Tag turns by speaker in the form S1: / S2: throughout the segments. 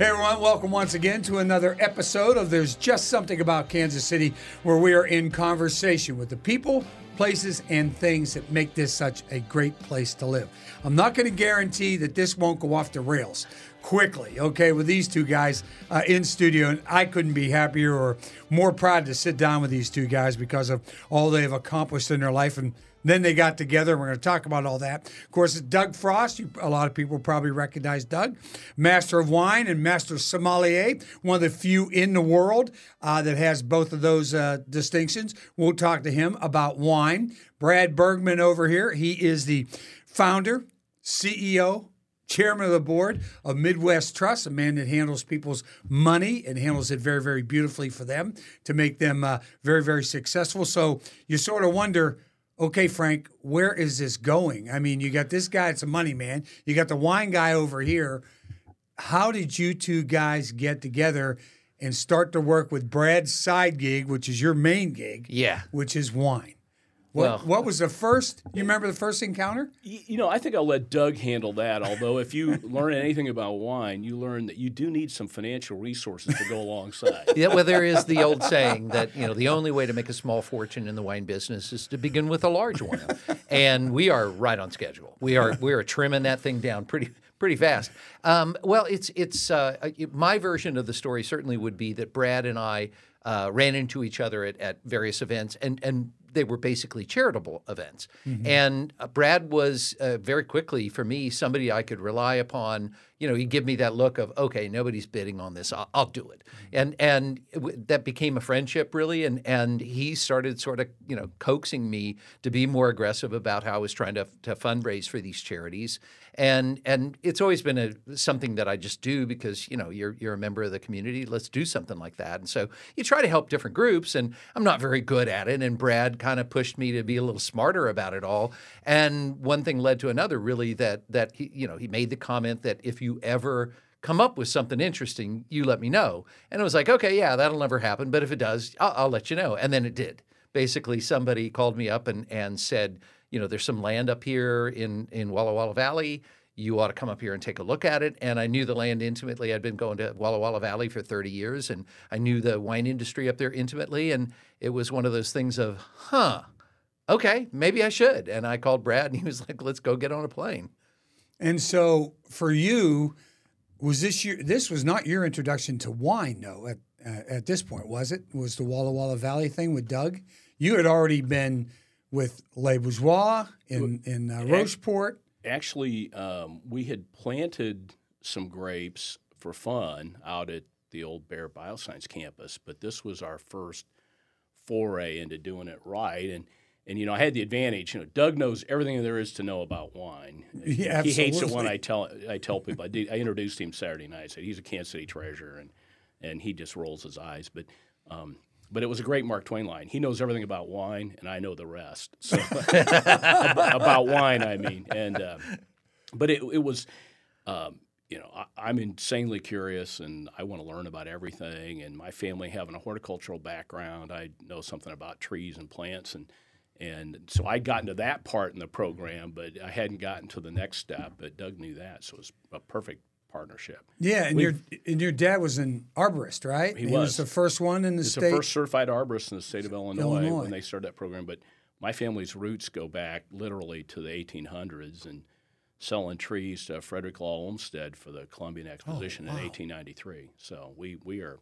S1: Hey everyone, welcome once again to another episode of There's Just Something About Kansas City, where we are in conversation with the people, places, and things that make this such a great place to live. I'm not going to guarantee that this won't go off the rails quickly, okay, with these two guys uh, in studio. And I couldn't be happier or more proud to sit down with these two guys because of all they've accomplished in their life and then they got together. We're going to talk about all that. Of course, Doug Frost. You, a lot of people probably recognize Doug, master of wine and master sommelier, one of the few in the world uh, that has both of those uh, distinctions. We'll talk to him about wine. Brad Bergman over here. He is the founder, CEO, chairman of the board of Midwest Trust, a man that handles people's money and handles it very, very beautifully for them to make them uh, very, very successful. So you sort of wonder okay, Frank, where is this going? I mean, you got this guy, it's a money man. You got the wine guy over here. How did you two guys get together and start to work with Brad's side gig, which is your main gig?
S2: Yeah.
S1: Which is wine. What, well, what was the first? You remember the first encounter?
S3: You know, I think I'll let Doug handle that. Although, if you learn anything about wine, you learn that you do need some financial resources to go alongside.
S2: Yeah, well, there is the old saying that you know the only way to make a small fortune in the wine business is to begin with a large one, and we are right on schedule. We are we are trimming that thing down pretty pretty fast. Um, well, it's it's uh, my version of the story certainly would be that Brad and I uh, ran into each other at, at various events, and and they were basically charitable events. Mm-hmm. And uh, Brad was uh, very quickly for me somebody I could rely upon. You know, he'd give me that look of okay, nobody's bidding on this. I'll, I'll do it. Mm-hmm. And and it, that became a friendship really. And and he started sort of you know coaxing me to be more aggressive about how I was trying to to fundraise for these charities and and it's always been a something that I just do because you know you're you're a member of the community. Let's do something like that. And so you try to help different groups, and I'm not very good at it. And Brad kind of pushed me to be a little smarter about it all. And one thing led to another. Really, that that he you know he made the comment that if you ever come up with something interesting, you let me know. And it was like, okay, yeah, that'll never happen. But if it does, I'll, I'll let you know. And then it did. Basically, somebody called me up and and said you know, there's some land up here in in Walla Walla Valley. You ought to come up here and take a look at it. And I knew the land intimately. I'd been going to Walla Walla Valley for 30 years, and I knew the wine industry up there intimately. And it was one of those things of, huh, okay, maybe I should. And I called Brad, and he was like, let's go get on a plane.
S1: And so for you, was this your? This was not your introduction to wine, though. At uh, at this point, was it? Was the Walla Walla Valley thing with Doug? You had already been with Les Bourgeois in in uh, Rocheport.
S3: Actually, um, we had planted some grapes for fun out at the old Bear Bioscience campus, but this was our first foray into doing it right. And and you know, I had the advantage. You know, Doug knows everything there is to know about wine.
S1: Yeah,
S3: he hates it when I tell I tell people. I, did, I introduced him Saturday night. I said he's a Kansas City treasure, and and he just rolls his eyes. But um, but it was a great Mark Twain line. He knows everything about wine, and I know the rest. So about wine, I mean, and uh, but it, it was, um, you know, I, am insanely curious, and I want to learn about everything. And my family having a horticultural background, I know something about trees and plants, and and so I'd gotten to that part in the program, but I hadn't gotten to the next step. But Doug knew that, so it was a perfect partnership.
S1: Yeah, and We've, your and your dad was an arborist, right?
S3: He,
S1: he
S3: was.
S1: was. the first one in the
S3: He's
S1: state.
S3: the first certified arborist in the state of Illinois,
S1: Illinois,
S3: when they started that program. But my family's roots go back literally to the 1800s and selling trees to Frederick Law Olmsted for the Columbian oh, Exposition oh, wow. in 1893. So we we are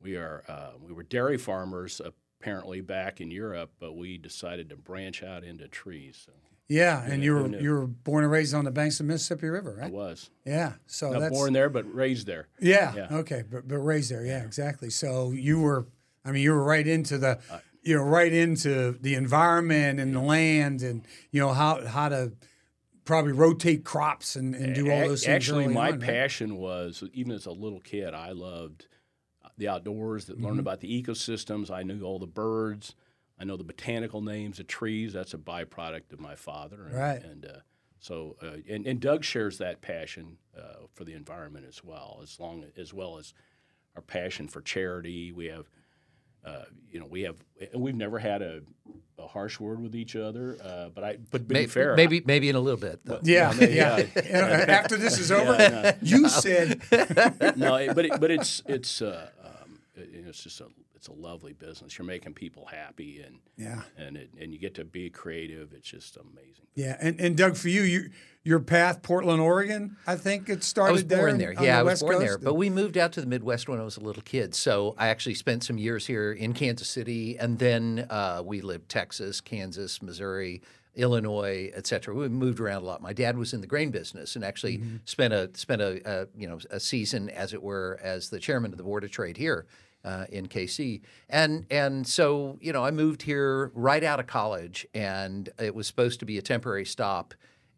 S3: we are uh, we were dairy farmers apparently back in Europe, but we decided to branch out into trees. So.
S1: Yeah, and you were you were born and raised on the banks of the Mississippi River, right? I
S3: was.
S1: Yeah, so
S3: Not
S1: that's
S3: born there, but raised there.
S1: Yeah. yeah. Okay, but, but raised there. Yeah, exactly. So you were, I mean, you were right into the, uh, you know, right into the environment and the land, and you know how how to probably rotate crops and, and do all those things.
S3: Actually, my
S1: on,
S3: passion right? was even as a little kid, I loved the outdoors. That mm-hmm. learned about the ecosystems. I knew all the birds. I know the botanical names of trees. That's a byproduct of my father.
S1: And, right.
S3: And uh, so, uh, and, and, Doug shares that passion uh, for the environment as well, as long as well as our passion for charity. We have uh, you know, we have, and we've never had a, a harsh word with each other. Uh, but I, but to
S2: Maybe,
S3: fair,
S2: maybe maybe in a little bit though.
S1: Yeah,
S3: maybe,
S1: yeah.
S3: yeah.
S1: After this is over,
S3: Yeah, no.
S1: you said,
S3: no, but it, but it's it's uh, um, it- it's just a it's a lovely business. You're making people happy, and
S1: Yeah.
S3: and it, and you get to be creative. It's just amazing.
S1: yeah. And, and Doug, for you, you your path, Portland, Oregon, I think it started
S2: I was born
S1: in-
S2: there. Yeah,
S1: the
S2: I was
S1: West
S2: born
S1: Coast.
S2: there. But we moved out to the Midwest when I was a little kid. So I actually spent some years here in Kansas City, and then uh, we lived Texas, Kansas, Missouri. Illinois, et cetera. We moved around a lot. My dad was in the grain business and actually
S1: Mm-hmm.
S2: spent a spent a, a you know a season, as it were, as the chairman of the board of trade here uh, in KC. And and so you know I moved here right out of college, and it was supposed to be a temporary stop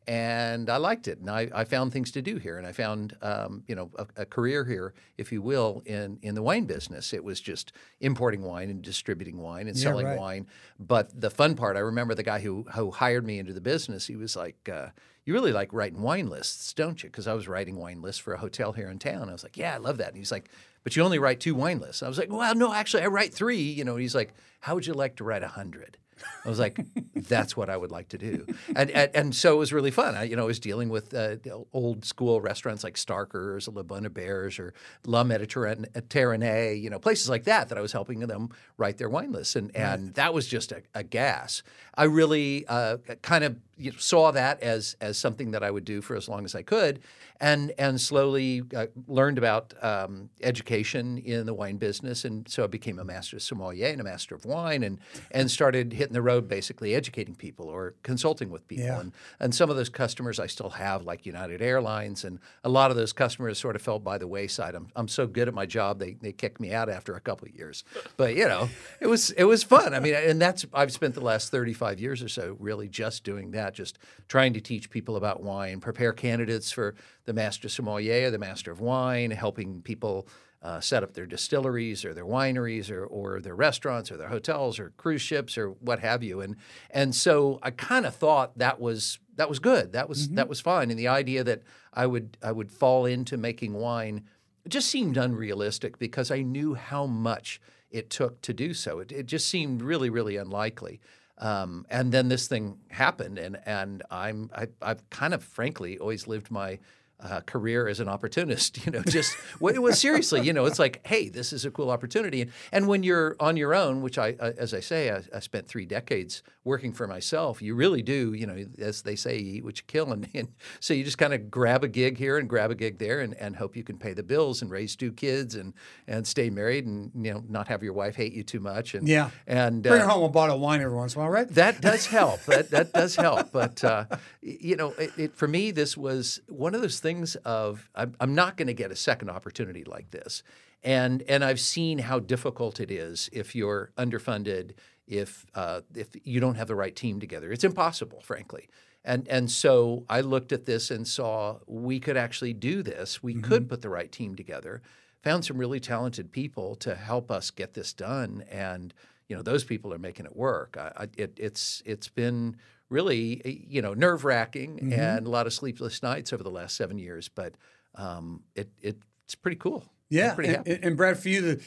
S2: and I liked it, and I, I found things to do here, and I found um, you know a, a career here, if you will, in in the wine business. It was just importing wine and distributing wine and
S1: Yeah,
S2: selling
S1: right.
S2: wine. But the fun part, I remember the guy who who hired me into the business. He was like, uh, "You really like writing wine lists, don't you?" Because I was writing wine lists for a hotel here in town. I was like, "Yeah, I love that." And he's like, "But you only write two wine lists." I was like, "Well, no, actually, I write three. You know, he's like, "How would you like to write a hundred? I was like, that's what I would like to do. And, and, and so it was really fun. I, you know, I was dealing with uh, old school restaurants like Starker's or Le Bon Bears or La Mediterranee, you know, places like that that I was helping them write their wine lists. And, and that was just a, a gas. I really uh, kind of you know, saw that as, as something that I would do for as long as I could and, and slowly uh, learned about um, education in the wine business. And so I became a master of sommelier and a master of wine and, and started hitting the road basically educating people or consulting with people.
S1: Yeah.
S2: And, and some of those customers I still have, like United Airlines, and a lot of those customers sort of fell by the wayside. I'm, I'm so good at my job, they, they kicked me out after a couple of years. But, you know, it was, it was fun. I mean, and that's, I've spent the last 35 years or so really just doing that, just trying to teach people about wine, prepare candidates for the Master Sommelier, the Master of Wine, helping people uh, set up their distilleries or their wineries or, or their restaurants or their hotels or cruise ships or what have you. And and so I kind of thought that was that was good. That was that was fine. And the idea that I would I would fall into making wine just seemed unrealistic because I knew how much it took to do so. It, it just seemed really really unlikely. Um, and then this thing happened, and and I'm I, I've kind of frankly always lived my uh, career as an opportunist. You know, just well, it was seriously. You know, it's like, hey, this is a cool opportunity. And, and when you're on your own, which I, I as I say, I, I spent three decades working for myself. You really do. You know, as they say, you eat what you kill, and, and so you just kind of grab a gig here and grab a gig there, and, and hope you can pay the bills and raise two kids and and stay married and you know not have your wife hate you too much. And
S1: Yeah.
S2: and
S1: Bring
S2: uh,
S1: home a bottle of wine every once in a while, right?
S2: that does help. That that does help. But uh, you know, it, it, for me, this was one of those things of I'm, I'm not going to get a second opportunity like this, and and I've seen how difficult it is if you're underfunded, if uh, if you don't have the right team together. It's impossible, frankly. And and so I looked at this and saw we could actually do this. We could put the right team together. Found some really talented people to help us get this done, and you know those people are making it work. I, I, it, it's it's been really eh, you know nerve wracking
S1: Mm-hmm.
S2: and a lot of sleepless nights over the last seven years, but um, it, it it's pretty cool.
S1: Yeah,
S2: pretty
S1: and, and, Brad, for you, the,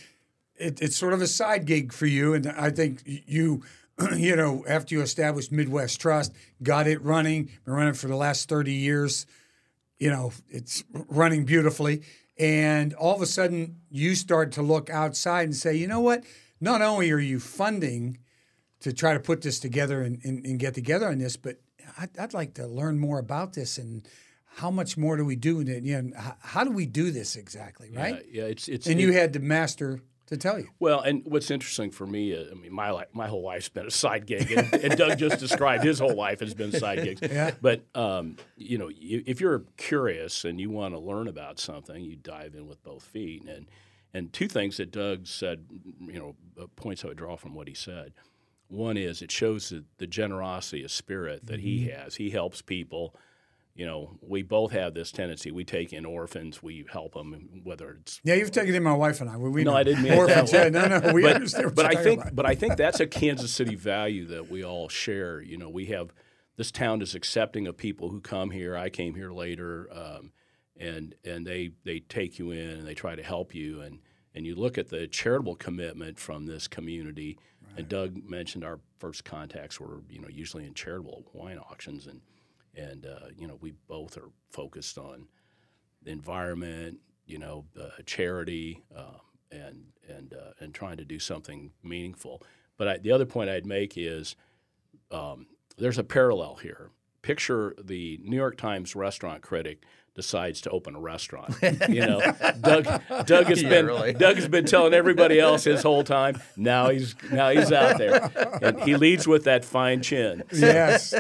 S1: it, it's sort of a side gig for you, and I think you, you know, after you established Midwest Trust, got it running, been running for the last thirty years. You know, it's running beautifully, and all of a sudden you start to look outside and say, you know what? Not only are you funding to try to put this together and, and, and get together on this, but I'd, I'd like to learn more about this and how much more do we do? And you know, how, how do we do this exactly, right?
S3: Uh, yeah, it's it's
S1: and
S3: it-
S1: you had the master to tell you.
S3: Well, and what's interesting for me, uh, I mean, my my whole life's been a side gig, and, and Doug just described his whole life has been side gigs.
S1: Yeah.
S3: But um, you know, you, if you're curious and you want to learn about something, you dive in with both feet. And and two things that Doug said, you know, uh, points I would draw from what he said. One is it shows the, the generosity of spirit that he has. He helps people. You know, we both have this tendency. We take in orphans, we help them, whether it's
S1: Yeah, you've taken in my wife and I. We, we
S3: No,
S1: know.
S3: I didn't mean
S1: Orphans,
S3: that
S1: yeah, no, no, we
S3: but,
S1: understand
S3: but I think,
S1: about.
S3: but I think that's a Kansas City value that we all share. You know, we have this town is accepting of people who come here. I came here later, um, and and they they take you in and they try to help you and and you look at the charitable commitment from this community. And Doug mentioned our first contacts were you know usually in charitable wine auctions, and and uh, you know we both are focused on the environment, you know, uh, charity, um, and and uh, and trying to do something meaningful. But I, the other point I'd make is um, there's a parallel here. Picture the New York Times restaurant critic decides to open a restaurant. You know, Doug Doug has
S2: Yeah,
S3: been
S2: really.
S3: Doug has been telling everybody else his whole time. Now he's now he's out there, and he leads with that fine chin.
S1: yes,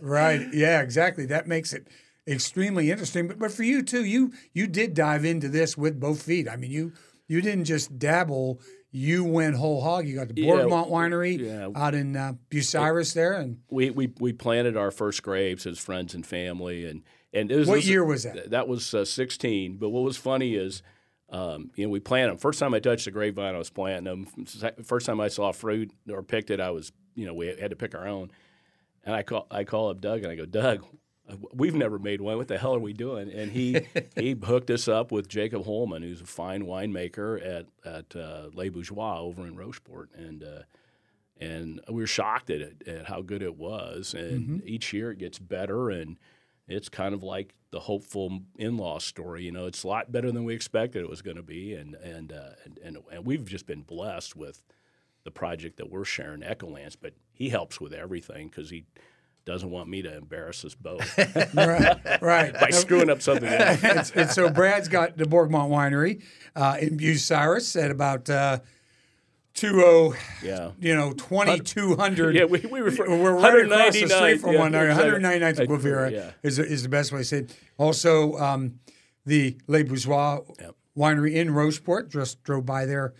S1: right. Yeah, exactly. That makes it extremely interesting. But but for you too, you you did dive into this with both feet. I mean, you you didn't just dabble. You went whole hog. You got the
S3: Yeah,
S1: Winery
S3: yeah.
S1: out in uh, Bucyrus there, and
S3: We, we we planted our first grapes as friends and family, and and it was,
S1: What
S3: was-
S1: year was that?
S3: That was uh, sixteen. But what was funny is, um, you know, we planted them. First time I touched a grapevine, I was planting them. First time I saw fruit or picked it, I was, you know, we had to pick our own. And I call I call up Doug and I go, Doug, we've never made wine. What the hell are we doing? And he he hooked us up with Jacob Holman, who's a fine winemaker at at uh, Les Bourgeois over in Rocheport, and. Uh, and we were shocked at it at how good it was. And each year it gets better, and it's kind of like the hopeful in-law story. You know, it's a lot better than we expected it was going to be, and and, uh, and and and we've just been blessed with the project that we're sharing, Echolands. But he helps with everything because he doesn't want me to embarrass us both
S1: right, right.
S3: by screwing up something else.
S1: and, and so Brad's got the Borgmont Winery uh, in Bucyrus at about uh, 20,
S3: Yeah.
S1: you know, 2200.
S3: Yeah, we- we refer-
S1: We're right across the street from
S3: yeah,
S1: one another.
S3: exactly.
S1: 199th Guevara
S3: yeah.
S1: is, is the best way to say it. Also, um, the Les Bourgeois Winery in Rocheport. Just drove by there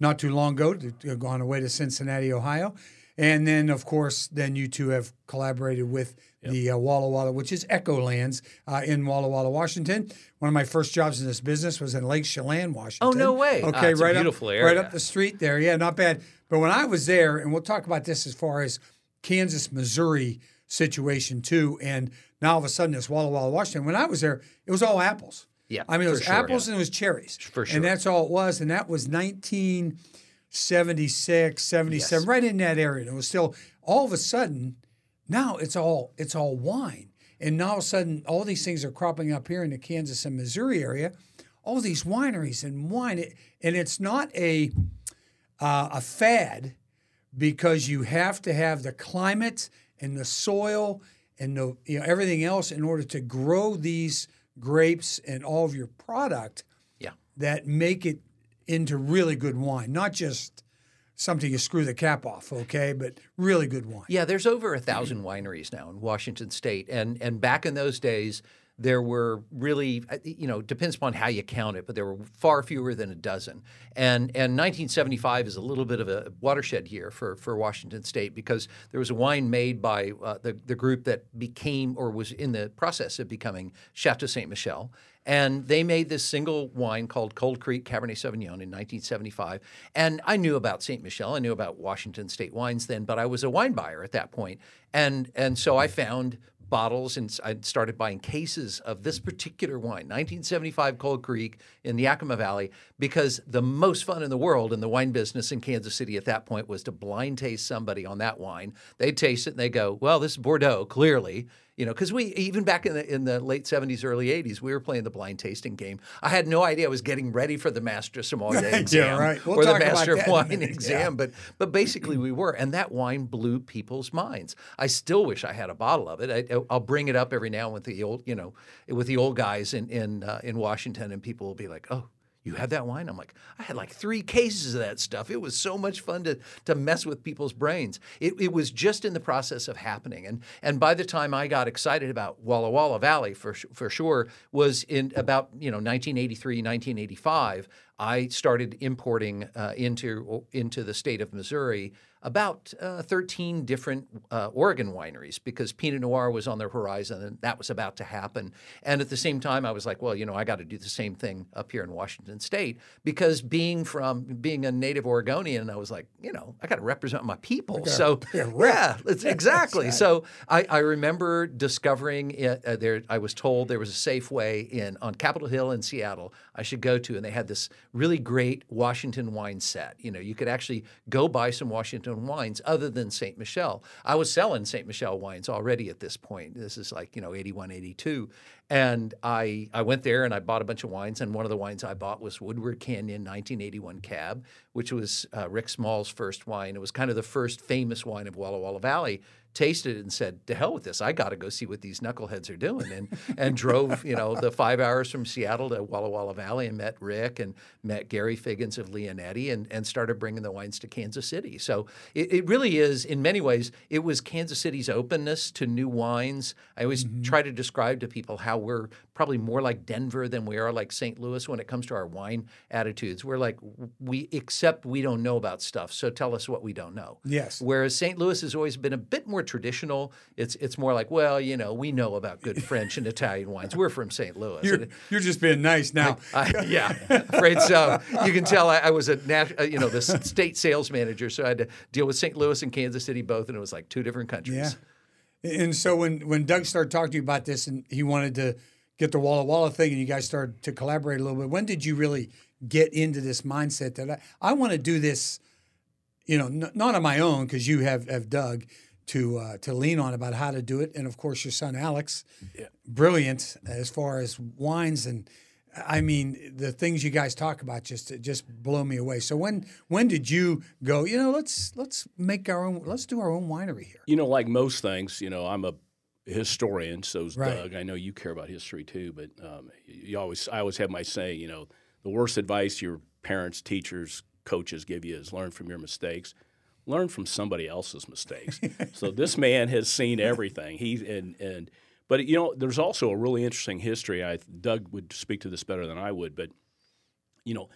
S1: not too long ago to, to go on the way to Cincinnati, Ohio. And then, of course, then you two have collaborated with the uh, Walla Walla, which is Echo Lands uh, in Walla Walla, Washington. One of my first jobs in this business was in Lake Chelan, Washington.
S2: Oh, no way.
S1: Okay,
S2: it's a
S1: right
S2: beautiful
S1: up,
S2: area.
S1: right up the street there. Yeah, not bad. But when I was there, and we'll talk about this as far as Kansas, Missouri situation too, and now all of a sudden it's Walla Walla, Washington. When I was there, it was all apples.
S2: Yeah,
S1: I mean, it was
S2: sure,
S1: apples and it was cherries.
S2: For sure.
S1: And that's all it was. And that was 1976, 77,
S2: Yes.
S1: right in that area. And it was still, all of a sudden, now it's all it's all wine. And now all of a sudden, all these things are cropping up here in the Kansas and Missouri area. All these wineries and wine, and it's not a uh, a fad because you have to have the climate and the soil and the you know everything else in order to grow these grapes and all of your product
S2: Yeah.
S1: that make it into really good wine, not just something you screw the cap off, okay, but really good wine.
S2: Yeah, there's over a thousand wineries now in Washington State, and and back in those days, there were really, uh, you know, depends upon how you count it, but there were far fewer than a dozen. And and 1975 is a little bit of a watershed year for for Washington State because there was a wine made by uh, the the group that became or was in the process of becoming Chateau Ste. Michelle. And they made this single wine called Cold Creek Cabernet Sauvignon in 1975. And I knew about Ste. Michelle. I knew about Washington State wines then, but I was a wine buyer at that point. And, and so I found bottles and I started buying cases of this particular wine, 1975 Cold Creek in the Yakima Valley, because the most fun in the world in the wine business in Kansas City at that point was to blind taste somebody on that wine. They taste it and they go, well, this is Bordeaux, clearly. You know, because we even back in the in the late seventies, early eighties, we were playing the blind tasting game. I had no idea I was getting ready for the master sommelier exam
S1: right. We'll
S2: or the master
S1: that
S2: of
S1: in a
S2: wine exam, but but basically we were, and that wine blew people's minds. I still wish I had a bottle of it. I, I'll bring it up every now and with the old, you know, with the old guys in in uh, in Washington, and people will be like, "Oh, you had that wine?" I'm like, "I had like three cases of that stuff. It was so much fun to to mess with people's brains. It, it was just in the process of happening, and and by the time I got excited about Walla Walla Valley for for sure was in about you know 1983, 1985. I started importing uh, into into the state of Missouri about uh, 13 different uh, Oregon wineries because Pinot Noir was on the horizon and that was about to happen. And at the same time, I was like, well, you know, I got to do the same thing up here in Washington State because being from being a native Oregonian, I was like, you know, I got to represent my people. So
S1: yeah,
S2: yeah, it's exactly. So I, I remember discovering it, uh, there. I was told there was a Safeway in on Capitol Hill in Seattle I should go to, and they had this really great Washington wine set. You know, you could actually go buy some Washington wines other than Ste. Michelle. I was selling Ste. Michelle wines already at this point. This is like, you know, 81, 82. And I, I went there and I bought a bunch of wines. And one of the wines I bought was Woodward Canyon 1981 Cab, which was uh, Rick Small's first wine. It was kind of the first famous wine of Walla Walla Valley tasted it and said, "To hell with this! I got to go see what these knuckleheads are doing." And and drove, you know, the five hours from Seattle to Walla Walla Valley and met Rick and met Gary Figgins of Leonetti and and started bringing the wines to Kansas City. So it, it really is, in many ways, it was Kansas City's openness to new wines. I always mm-hmm. try to describe to people how we're probably more like Denver than we are like St. Louis when it comes to our wine attitudes. We're like we accept we don't know about stuff, so tell us what we don't know.
S1: Yes.
S2: Whereas St. Louis has always been a bit more traditional. It's it's more like, well, you know, we know about good French and Italian wines. We're from St. Louis.
S1: You're, you're just being nice now.
S2: I, I, yeah, afraid so. You can tell I, I was a nat- uh, you know the state sales manager, so I had to deal with St. Louis and Kansas City both, and it was like two different countries.
S1: Yeah. And so when when Doug started talking to you about this, and he wanted to get the Walla Walla thing, and you guys started to collaborate a little bit. When did you really get into this mindset that I, I want to do this? You know, n- not on my own because you have have Doug to uh, to lean on about how to do it, and of course your son Alex, yeah. brilliant as far as wines and. I mean, the things you guys talk about just just blow me away. So when when did you go? You know, let's let's make our own. Let's do our own winery here.
S3: You know, like most things, you know, I'm a historian, so's right. Doug. I know you care about history too, but um, you always I always have my say. You know, the worst advice your parents, teachers, coaches give you is learn from your mistakes. Learn from somebody else's mistakes. so this man has seen everything. He and and but you know, there's also a really interesting history. I Doug would speak to this better than I would, but you know,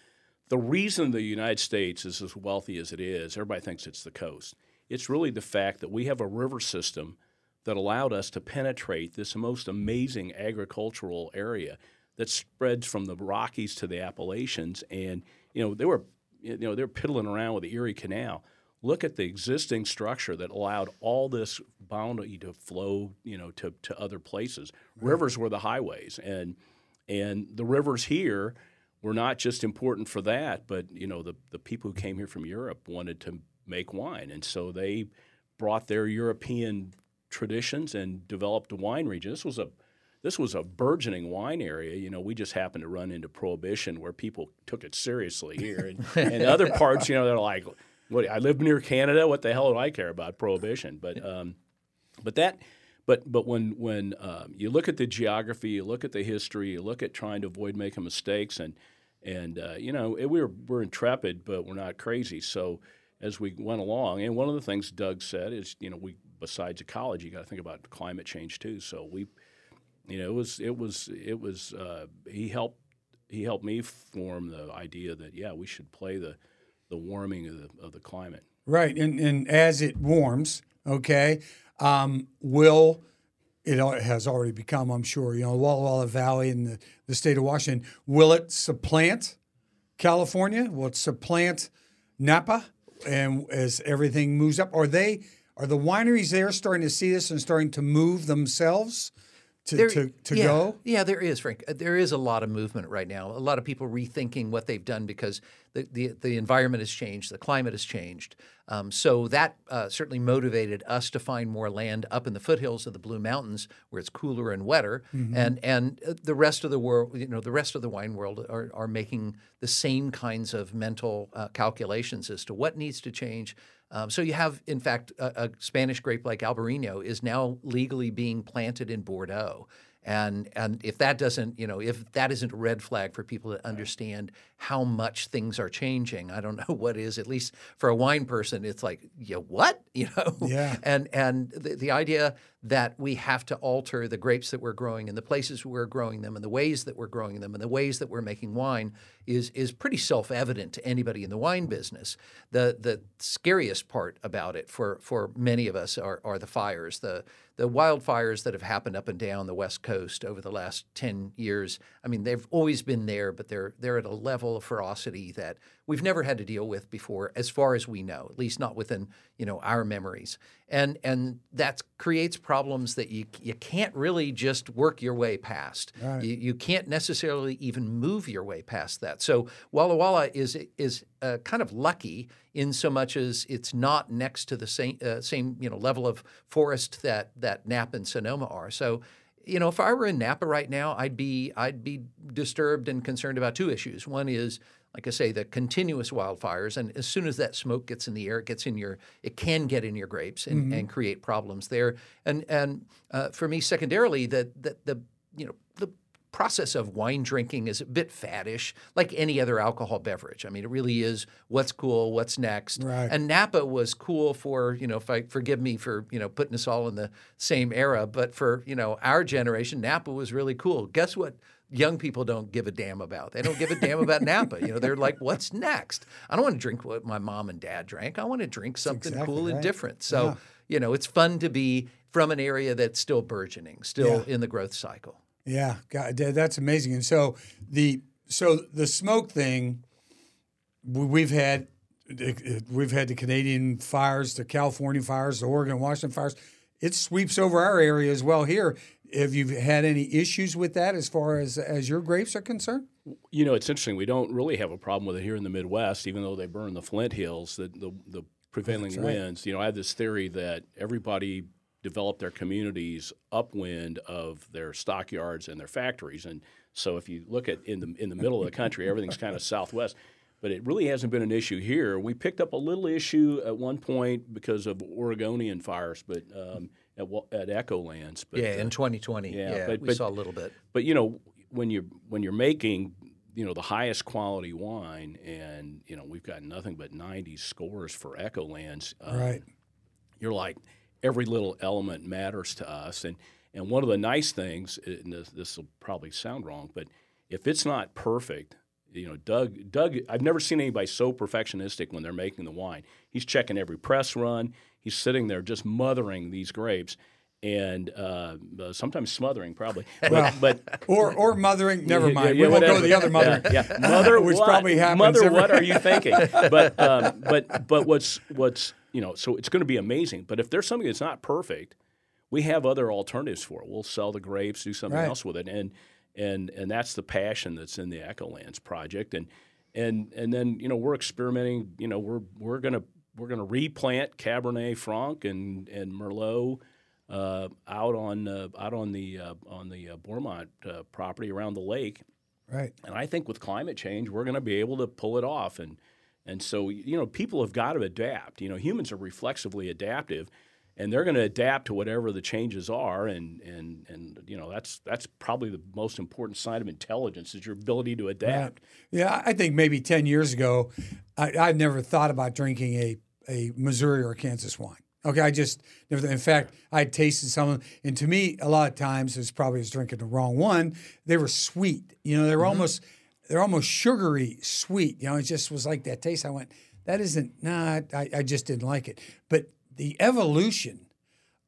S3: the reason the United States is as wealthy as it is, everybody thinks it's the coast. It's really the fact that we have a river system that allowed us to penetrate this most amazing agricultural area that spreads from the Rockies to the Appalachians. And you know they were you know they're piddling around with the Erie Canal. Look at the existing structure that allowed all this bounty to flow, you know, to, to other places. Right. Rivers were the highways, and and the rivers here were not just important for that, but you know the the people who came here from Europe wanted to make wine, and so they brought their European traditions and developed a wine region. This was a this was a burgeoning wine area. You know, we just happened to run into prohibition where people took it seriously here, and, and other parts, you know, they're like, "What? I live near Canada. What the hell do I care about prohibition?" But um, but that. But, but when, when um, you look at the geography, you look at the history, you look at trying to avoid making mistakes, and, and uh, you know, we're, we're intrepid, but we're not crazy. So as we went along, and one of the things Doug said is, you know, we besides ecology, you got to think about climate change too. So we, you know, it was it was it was uh, he helped he helped me form the idea that yeah, we should play the the warming of the of the climate.
S1: Right, and and as it warms, okay, um, will it has already become, I'm sure, you know, Walla Walla Valley in the, the state of Washington. Will it supplant California? Will it supplant Napa? And as everything moves up, are they are the wineries there starting to see this and starting to move themselves to, there, to, to
S2: yeah,
S1: go?
S2: Yeah, there is, Frank. Uh, there is a lot of movement right now. A lot of people rethinking what they've done because the, the, the environment has changed, the climate has changed. Um, so that uh, certainly motivated us to find more land up in the foothills of the Blue Mountains where it's cooler and wetter. Mm-hmm. And and uh, the rest of the world, you know, the rest of the wine world are, are making the same kinds of mental uh, calculations as to what needs to change um, so you have, in fact, a, a, Spanish grape like Albarino is now legally being planted in Bordeaux. And and if that doesn't, you know, if that isn't a red flag for people to understand how much things are changing, I don't know what is. At least for a wine person, it's like, yeah, what, you know?
S1: Yeah.
S2: And and the, the idea that we have to alter the grapes that we're growing and the places we're growing them and the ways that we're growing them and the ways that we're making wine is is pretty self-evident to anybody in the wine business. The the scariest part about it for for many of us are are the fires, the the wildfires that have happened up and down the West Coast over the last 10 years, I mean, they've always been there, but they're, they're at a level of ferocity that we've never had to deal with before, as far as we know, at least not within you know our memories. And and that creates problems that you you can't really just work your way past.
S1: Right.
S2: You, you can't necessarily even move your way past that. So Walla Walla is is uh, kind of lucky in so much as it's not next to the same uh, same you know level of forest that that Napa and Sonoma are. So you know, if I were in Napa right now, I'd be I'd be disturbed and concerned about two issues. One is, like I say, the continuous wildfires, and as soon as that smoke gets in the air, it gets in your, it can get in your grapes and, and create problems there. And and uh, for me, secondarily, the, the the you know the process of wine drinking is a bit faddish, like any other alcohol beverage. I mean, it really is what's cool, what's next.
S1: Right.
S2: And Napa was cool for, you know, if I forgive me for, you know, putting us all in the same era, but for, you know, our generation, Napa was really cool. Guess what? Young people don't give a damn about. They don't give a damn about Napa. You know, they're like, what's next? I don't want to drink what my mom and dad drank. I want to drink something
S1: exactly
S2: cool and different. So,
S1: Yeah.
S2: you know, it's fun to be from an area that's still burgeoning, still
S1: Yeah.
S2: in the growth cycle.
S1: Yeah, God, that's amazing. And so the so the smoke thing, we've had we've had the Canadian fires, the California fires, the Oregon, Washington fires. It sweeps over our area as well here. Have you had any issues with that as far as as your grapes are concerned?
S3: You know, it's interesting. We don't really have a problem with it here in the Midwest, even though they burn the Flint Hills. The the, the prevailing
S1: right.
S3: winds. You know, I have this theory that everybody developed their communities upwind of their stockyards and their factories, and so if you look at in the in the middle of the country, everything's kind of southwest. But it really hasn't been an issue here. We picked up a little issue at one point because of Oregonian fires, but um, at at Echo Lands. But,
S2: Yeah,
S3: uh,
S2: in 2020.
S3: yeah,
S2: Yeah,
S3: but-
S2: we
S3: but-
S2: saw a little bit.
S3: but you know when you're when you're making you know the highest quality wine and you know we've got nothing but 90 scores for echolands um,
S1: Right.
S3: you're like every little element matters to us and and one of the nice things and this, this will probably sound wrong but if it's not perfect you know doug doug i've never seen anybody so perfectionistic when they're making the wine he's checking every press run he's sitting there just mothering these grapes and uh, uh, sometimes smothering probably but,
S1: Well,
S3: but
S1: Or or mothering? Never mind.
S3: yeah,
S1: we won't go the other mother.
S3: Yeah, yeah. mother,
S1: which
S3: what?
S1: probably happens.
S3: Mother,
S1: every-
S3: what are you thinking? But um, but but what's what's you know? So it's going to be amazing. But if there's something that's not perfect, we have other alternatives for it. We'll sell the grapes, do something
S1: Right.
S3: else with it, and and and that's the passion that's in the Echolands project. And and and then you know we're experimenting. You know we're we're gonna we're gonna replant Cabernet Franc and and Merlot uh, out on uh, out on the uh, on the uh, Bourmont uh, property around the lake.
S1: Right.
S3: And I think with climate change, we're going to be able to pull it off. And and so you know, people have got to adapt. You know, humans are reflexively adaptive, and they're going to adapt to whatever the changes are. And and and you know, that's that's probably the most important sign of intelligence is your ability to adapt.
S1: Yeah, I think maybe ten years ago, I, I'd never thought about drinking a a Missouri or Kansas wine. Okay, I just never. In fact, I tasted some, of them, and to me, a lot of times it's probably I was drinking the wrong one. They were sweet. You know, they were mm-hmm. almost they're almost sugary sweet. You know, it just was like that taste. I went, that isn't. Nah, I, I just didn't like it. But the evolution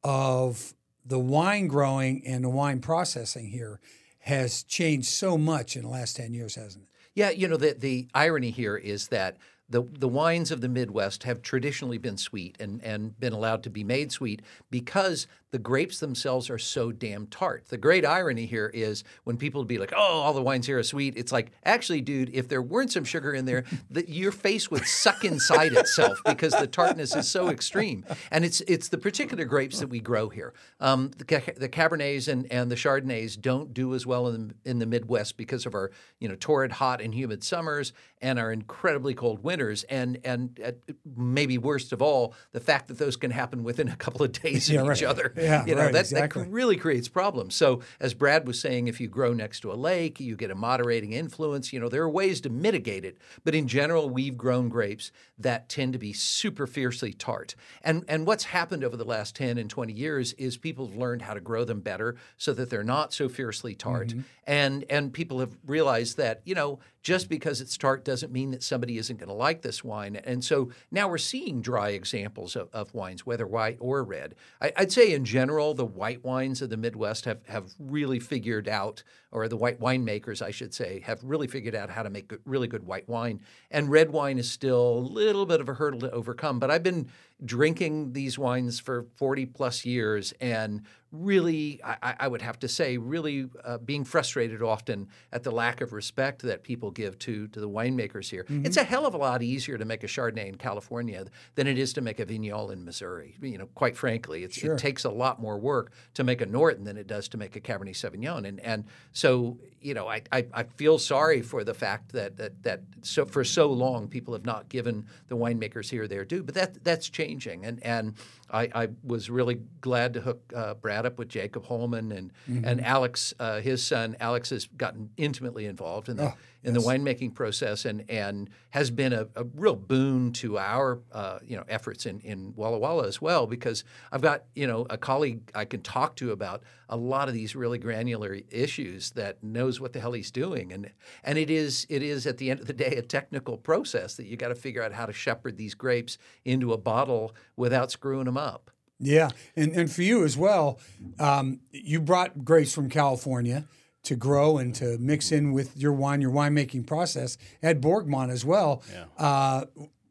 S1: of the wine growing and the wine processing here has changed so much in the last 10 years, hasn't it?
S2: Yeah, you know the the irony here is that the the wines of the Midwest have traditionally been sweet and and been allowed to be made sweet because the grapes themselves are so damn tart. The great irony here is when people be like, "Oh, all the wines here are sweet." It's like, actually, dude, if there weren't some sugar in there, that your face would suck inside itself because the tartness is so extreme. And it's it's the particular grapes that we grow here. Um, the, the Cabernets and, and the Chardonnays don't do as well in the, in the Midwest because of our you know torrid, hot, and humid summers and our incredibly cold winters. And and uh, maybe worst of all, the fact that those can happen within a couple of days
S1: Yeah,
S2: of each
S1: right.
S2: other.
S1: Yeah,
S2: you know
S1: right,
S2: that,
S1: exactly.
S2: that really creates problems. So as Brad was saying, if you grow next to a lake, you get a moderating influence. You know there are ways to mitigate it, but in general, we've grown grapes that tend to be super fiercely tart. And and what's happened over the last ten and twenty years is people have learned how to grow them better so that they're not so fiercely tart.
S1: Mm-hmm.
S2: And and people have realized that you know just because it's tart doesn't mean that somebody isn't going to like this wine. And so now we're seeing dry examples of, of wines, whether white or red. I, I'd say in general, the white wines of the Midwest have, have really figured out, or the white winemakers, I should say, have really figured out how to make good, really good white wine. And red wine is still a little bit of a hurdle to overcome. But I've been drinking these wines for 40 plus years and really, I, I would have to say, really uh, being frustrated often at the lack of respect that people give to, to the winemakers here. Mm-hmm. It's a hell of a lot easier to make a Chardonnay in California than it is to make a Vignoles in Missouri. You know, quite frankly, sure. it takes a lot more work to make a Norton than it does to make a Cabernet Sauvignon. And, and so, you know, I, I, I feel sorry for the fact that, that, that so for so long people have not given the winemakers here their due, but that, that's changing. And, and I, I was really glad to hook uh, Brad up with Jacob Holman and mm-hmm. and Alex, uh, his son. Alex has gotten intimately involved in the oh, in yes. the winemaking process and and has been a, a real boon to our uh, you know efforts in in Walla Walla as well because I've got you know a colleague I can talk to about a lot of these really granular issues that knows what the hell he's doing and and it is it is at the end of the day a technical process that you got to figure out how to shepherd these grapes into a bottle without screwing them up.
S1: Yeah, and and for you as well, um, you brought grapes from California to grow and to mix in with your wine, your winemaking process. at Borgmont as well. Yeah. Uh,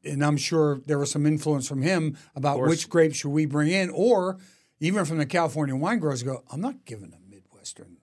S1: and I'm sure there was some influence from him about which grapes should we bring in, or even from the California wine growers go, I'm not giving a Midwestern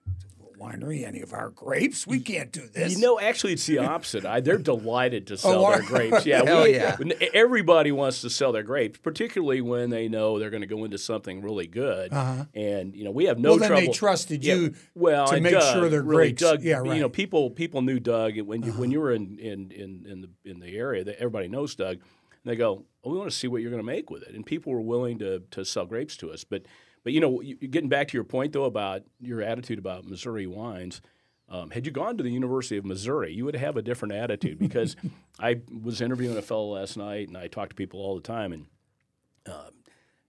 S1: winery any of our grapes. We can't do this.
S3: You know, actually, it's the opposite. I, they're delighted to oh, sell oh, their grapes. Yeah, we, yeah, everybody wants to sell their grapes, particularly when they know they're going to go into something really good. Uh-huh. And you know, we have no
S1: well,
S3: then
S1: trouble. They trusted you. Yeah, well, to make Doug, sure they're
S3: really,
S1: grapes.
S3: Doug,
S1: yeah, right.
S3: You know, people people knew Doug when you uh-huh. when you were in in in in the in the area. That everybody knows Doug. And they go, oh, we want to see what you're going to make with it. And people were willing to to sell grapes to us, but. But you know, getting back to your point though about your attitude about Missouri wines, um, had you gone to the University of Missouri, you would have a different attitude because I was interviewing a fellow last night, and I talk to people all the time, and um,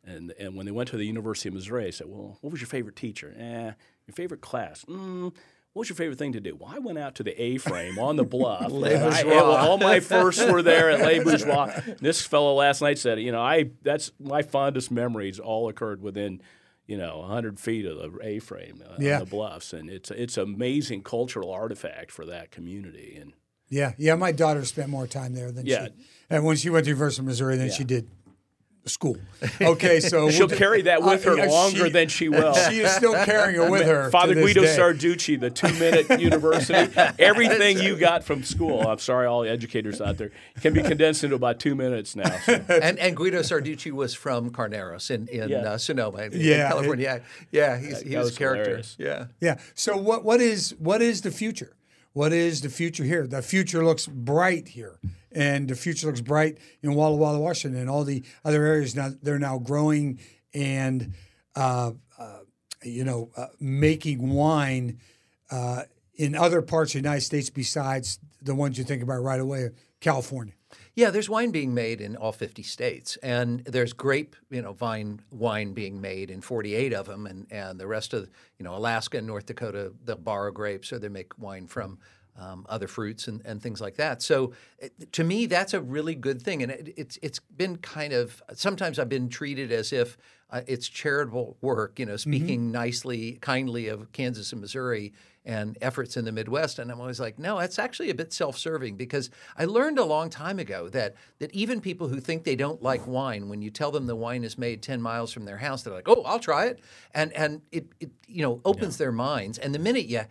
S3: and and when they went to the University of Missouri, I said, "Well, what was your favorite teacher? Eh, your favorite class? Mm, what was your favorite thing to do? Well, I went out to the A frame on the bluff. I, all my firsts were there at Les Bourgeois. This fellow last night said, you know, I that's my fondest memories all occurred within you know, 100 feet of the A-frame uh, yeah. on the bluffs, and it's it's amazing cultural artifact for that community. And
S1: yeah, yeah, my daughter spent more time there than yeah. she, and when she went to University of Missouri than yeah. she did school. Okay, so
S3: she'll we'll, carry that with her uh, longer she, than she will.
S1: She is still carrying it with her.
S3: Father Guido
S1: day.
S3: Sarducci, the two-minute university, everything you got from school. I'm sorry, all the educators out there can be condensed into about two minutes now. So.
S2: and, and Guido Sarducci was from Carneros in in yeah. uh, Sonoma, in, yeah, California. It, yeah, he's, he was a character. Hilarious. Yeah,
S1: yeah. So what what is what is the future? What is the future here? The future looks bright here and the future looks bright in Walla Walla, Washington, and all the other areas now they're now growing and uh, uh, you know uh, making wine uh, in other parts of the United States besides the ones you think about right away, California.
S2: Yeah, there's wine being made in all 50 states, and there's grape, you know, vine wine being made in 48 of them, and and the rest of, you know, Alaska and North Dakota, they'll borrow grapes or they make wine from um, other fruits and, and things like that. So it, to me, that's a really good thing. And it, it's it's been kind of sometimes I've been treated as if uh, it's charitable work, you know, speaking mm-hmm. nicely, kindly of Kansas and Missouri and efforts in the Midwest. And I'm always like, no, that's actually a bit self-serving because I learned a long time ago that that even people who think they don't like wine, when you tell them the wine is made 10 miles from their house, they're like, oh, I'll try it. And and it, it you know opens yeah. their minds. And the minute you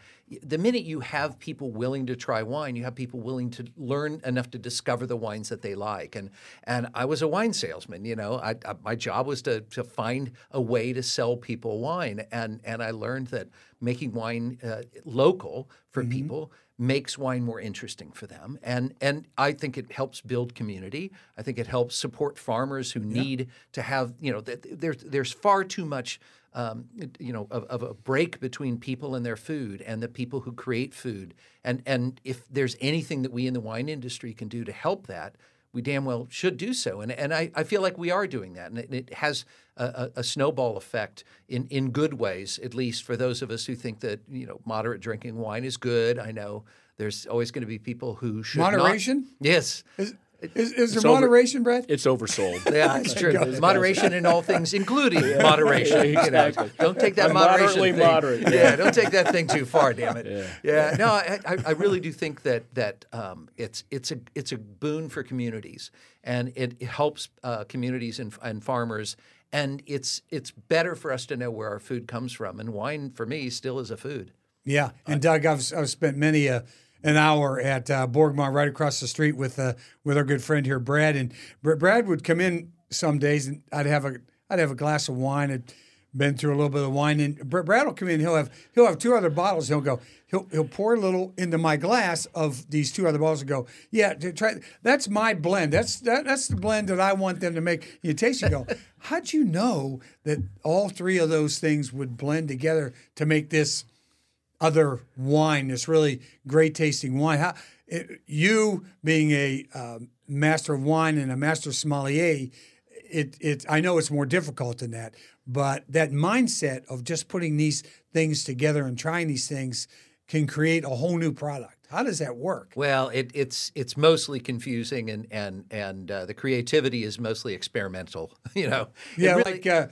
S2: the minute you have people willing to try wine, you have people willing to learn enough to discover the wines that they like. And and I was a wine salesman. You know, I, I, my job was to to find a way to sell people wine. And and I learned that making wine uh, local for mm-hmm. people makes wine more interesting for them and and I think it helps build community I think it helps support farmers who need yeah. to have you know th- there's there's far too much um, you know of, of, a break between people and their food and the people who create food and and if there's anything that we in the wine industry can do to help that we damn well should do so. And, and I, I feel like we are doing that. And it, it has a, a, snowball effect in, in good ways, at least for those of us who think that, you know, moderate drinking wine is good. I know there's always going to be people who should
S1: Moderation?
S2: Not. Yes.
S1: Is, Is, is there
S3: It's over-
S1: moderation, Brad?
S3: It's oversold.
S2: Yeah, it's true. Moderation in all things, including moderation. you know.
S3: exactly.
S2: Don't take that
S3: I'm
S2: moderation
S3: moderately
S2: thing.
S3: moderate,
S2: Yeah. don't take that thing too far. Damn it. Yeah. No, I, I I really do think that that um, it's it's a it's a boon for communities, and it, it helps uh, communities and, and farmers. And it's it's better for us to know where our food comes from. And wine, for me, still is a food.
S1: Yeah, and Doug, I've, I've spent many a an hour at uh, Borgmont, right across the street with uh, with our good friend here, Brad. And Br- Brad would come in some days, and I'd have a I'd have a glass of wine. I'd been through a little bit of wine, and Br- Brad will come in. He'll have he'll have two other bottles. He'll go. He'll he'll pour a little into my glass of these two other bottles and go. Yeah, try. That's my blend. That's that, that's the blend that I want them to make. You taste. You go. How'd you know that all three of those things would blend together to make this? Other wine, this really great tasting wine. How it, you being a um, master of wine and a master sommelier, it it I know it's more difficult than that, but that mindset of just putting these things together and trying these things can create a whole new product. How does that work?
S2: Well, it, it's it's mostly confusing, and and and uh, the creativity is mostly experimental. You know.
S1: Yeah,
S2: really-
S1: like uh,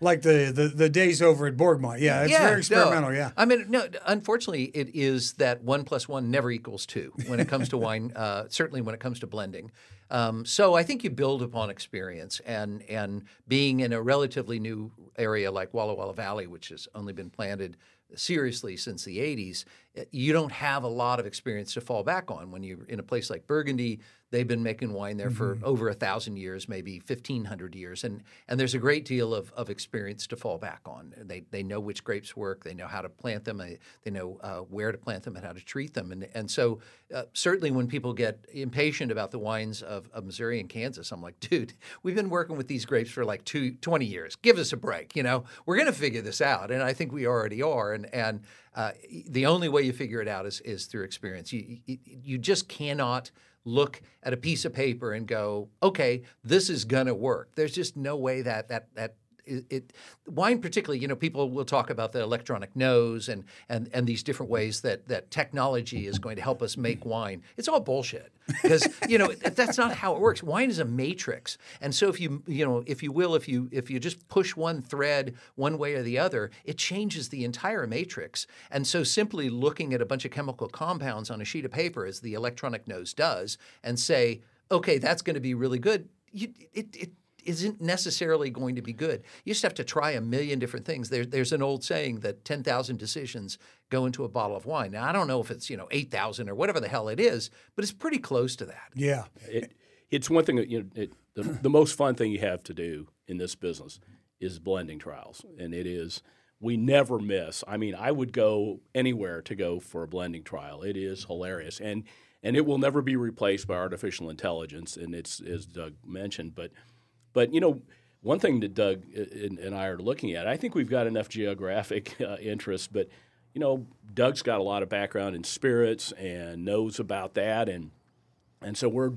S1: like the, the the days over at Borgmont. Yeah, it's very
S2: no.
S1: experimental. Yeah.
S2: I mean, no. Unfortunately, it is that one plus one never equals two when it comes to wine. Uh, certainly, when it comes to blending. Um, so I think you build upon experience and and being in a relatively new area like Walla Walla Valley, which has only been planted seriously since the 80s, you don't have a lot of experience to fall back on. When you're in a place like Burgundy, they've been making wine there for over a thousand years, maybe 1,500 years, and and there's a great deal of, of experience to fall back on. They they know which grapes work, they know how to plant them, they, they know uh, where to plant them and how to treat them, and and so uh, certainly when people get impatient about the wines of, of Missouri and Kansas, I'm like, dude, we've been working with these grapes for like two, 20 years. Give us a break, you know. We're going to figure this out, and I think we already are, and and uh, the only way you figure it out is is through experience. You you, you just cannot look at a piece of paper and go, okay, this is gonna work. There's just no way that that that it, it wine particularly you know people will talk about the electronic nose and and and these different ways that that technology is going to help us make wine. It's all bullshit because you know that's not how it works. Wine is a matrix. And so if you you know if you will if you if you just push one thread one way or the other it changes the entire matrix. And so simply looking at a bunch of chemical compounds on a sheet of paper as the electronic nose does and say okay that's going to be really good you, it, it isn't necessarily going to be good. You just have to try a million different things. There, there's an old saying that 10,000 decisions go into a bottle of wine. Now, I don't know if it's, you know, 8,000 or whatever the hell it is, but it's pretty close to that.
S1: Yeah.
S3: It, it's one thing that you know. It, the, the most fun thing you have to do in this business is blending trials, and it is. We never miss. I mean, I would go anywhere to go for a blending trial. It is hilarious, and and it will never be replaced by artificial intelligence. And it's as Doug mentioned, but but you know, one thing that Doug and, and I are looking at, I think we've got enough geographic uh, interest, but you know, Doug's got a lot of background in spirits and knows about that, and and so we're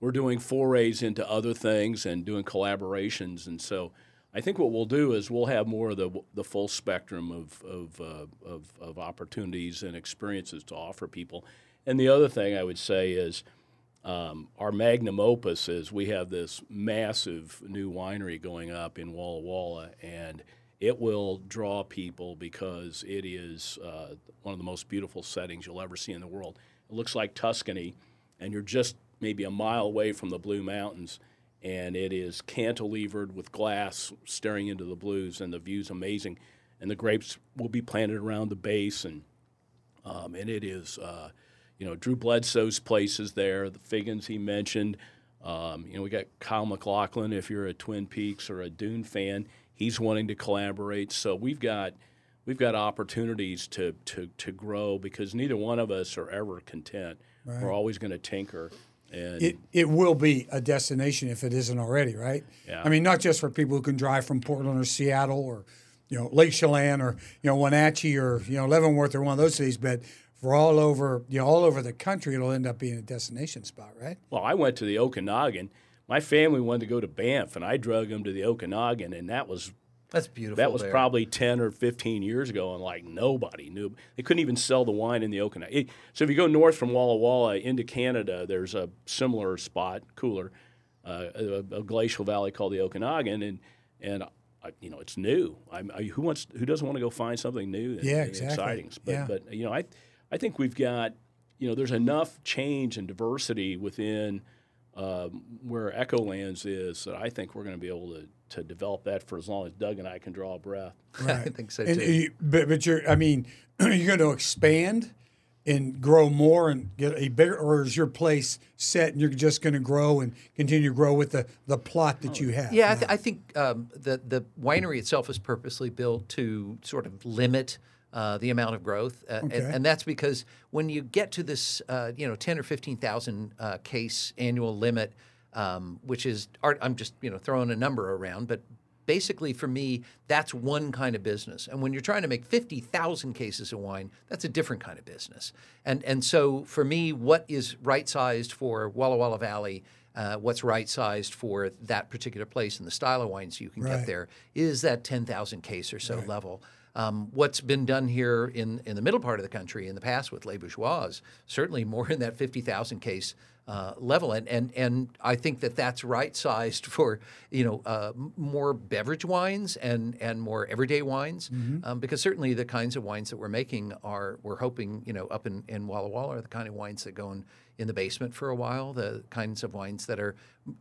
S3: we're doing forays into other things and doing collaborations, and so I think what we'll do is we'll have more of the the full spectrum of of, uh, of of opportunities and experiences to offer people. And the other thing I would say is um, our magnum opus is we have this massive new winery going up in Walla Walla, and it will draw people because it is uh, one of the most beautiful settings you'll ever see in the world. It looks like Tuscany, and you're just maybe a mile away from the Blue Mountains, and it is cantilevered with glass staring into the blues, and the view's amazing. And the grapes will be planted around the base, and um, and it is. Uh, you know, Drew Bledsoe's place is there. The Figgins he mentioned. Um, you know, we got Kyle MacLachlan. If you're a Twin Peaks or a Dune fan, he's wanting to collaborate. So we've got we've got opportunities to to to grow because neither one of us are ever content. We're always going to tinker. And
S1: It, it will be a destination if it isn't already, right?
S3: Yeah.
S1: I mean, not just for people who can drive from Portland or Seattle or, you know, Lake Chelan or, you know, Wenatchee or, you know, Leavenworth or one of those cities, but for all over, you know, all over the country, it'll end up being a destination spot, right?
S3: Well, I went to the Okanagan. My family wanted to go to Banff, and I drug them to the Okanagan, and that was
S2: That's beautiful.
S3: That was
S2: there.
S3: probably 10 or 15 years ago, and like nobody knew. They couldn't even sell the wine in the Okanagan. So if you go north from Walla Walla into Canada, there's a similar spot, cooler, uh, a, a glacial valley called the Okanagan, and and uh, you know it's new. I'm, I, who wants who doesn't want to go find something new and,
S1: Yeah,
S3: and
S1: exactly.
S3: exciting? But
S1: Yeah.
S3: but you know I I think we've got you know there's enough change and diversity within um, where Echolands is that I think we're going to be able to, to develop that for as long as Doug and I can draw a breath.
S2: I think so
S1: And
S2: too.
S1: you, but but you're I mean you're going to expand and grow more and get a bigger, or is your place set and you're just going to grow and continue to grow with the the plot that you have?
S2: Yeah, I, th- I think um, the the winery itself is purposely built to sort of limit uh, the amount of growth, uh,
S1: Okay.
S2: and, and that's because when you get to this, uh, you know, ten or fifteen thousand uh, case annual limit, um, which is I'm just you know throwing a number around, but basically for me that's one kind of business and when you're trying to make 50,000 cases of wine that's a different kind of business and and so for me what is right sized for Walla Walla Valley uh, what's right sized for that particular place and the style of wines you can
S1: Right.
S2: get there is that 10,000 case or so level um, what's been done here in, in the middle part of the country in the past with Les Bourgeois, certainly more in that 50,000 case uh, level. And, and, and I think that that's right sized for, you know, uh, more beverage wines and, and more everyday wines. Um, because certainly the kinds of wines that we're making are, we're hoping, you know, up in, in Walla Walla are the kind of wines that go in, in the basement for a while, the kinds of wines that are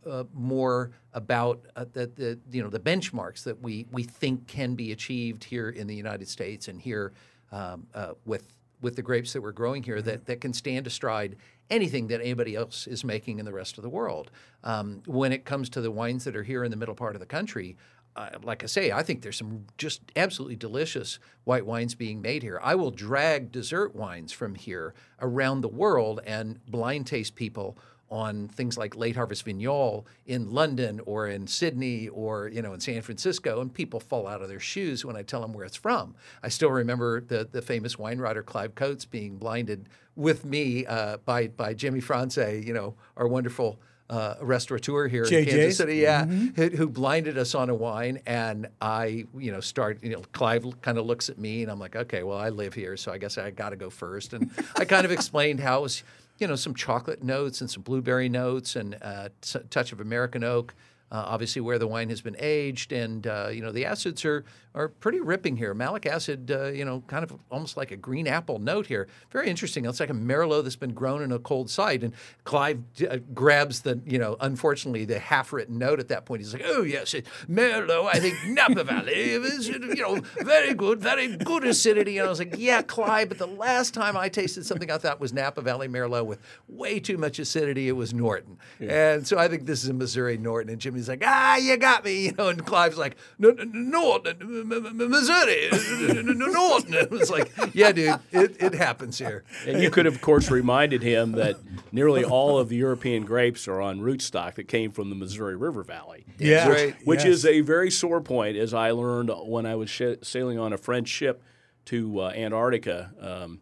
S2: uh, more about uh, the, the you know the benchmarks that we we think can be achieved here in the United States and here um, uh, with with the grapes that we're growing here that that can stand astride anything that anybody else is making in the rest of the world. Um, when it comes to the wines that are here in the middle part of the country, uh, like I say, I think there's some just absolutely delicious white wines being made here. I will drag dessert wines from here around the world and blind taste people on things like late harvest Vignoles in London or in Sydney or you know in San Francisco, and people fall out of their shoes when I tell them where it's from. I still remember the the famous wine writer Clive Coates being blinded with me uh, by by Jimmy Frantze, you know, our wonderful uh, restaurateur here in
S1: JJ's?
S2: Kansas City, yeah, who, who blinded us on a wine, and I, you know, start, you know, Clive kind of looks at me, and I'm like, okay, well, I live here, so I guess I got to go first, and I kind of explained how it was, you know, some chocolate notes and some blueberry notes and a t- touch of American oak. Uh, obviously, where the wine has been aged, and uh, you know the acids are are pretty ripping here. Malic acid, uh, you know, kind of almost like a green apple note here. Very interesting. It's like a Merlot that's been grown in a cold site. And Clive uh, grabs the, you know, unfortunately the half-written note at that point. He's like, "Oh yes, Merlot. I think Napa Valley is, you know, very good, very good acidity." And I was like, "Yeah, Clive, but the last time I tasted something I thought was Napa Valley Merlot with way too much acidity, it was Norton." And so I think this is a Missouri Norton. And Jimmy's like, "Ah, you got me," you know. And Clive's like, "No, no, Norton, Missouri, N- N- Norton." It was like, "Yeah, dude, it, it happens here."
S3: And you could have, of course, reminded him that nearly all of the European grapes are on rootstock that came from the Missouri River Valley.
S1: Yeah.
S2: right.
S3: Which
S1: Yes.
S3: is a very sore point, as I learned when I was sh- sailing on a French ship to uh, Antarctica. Um,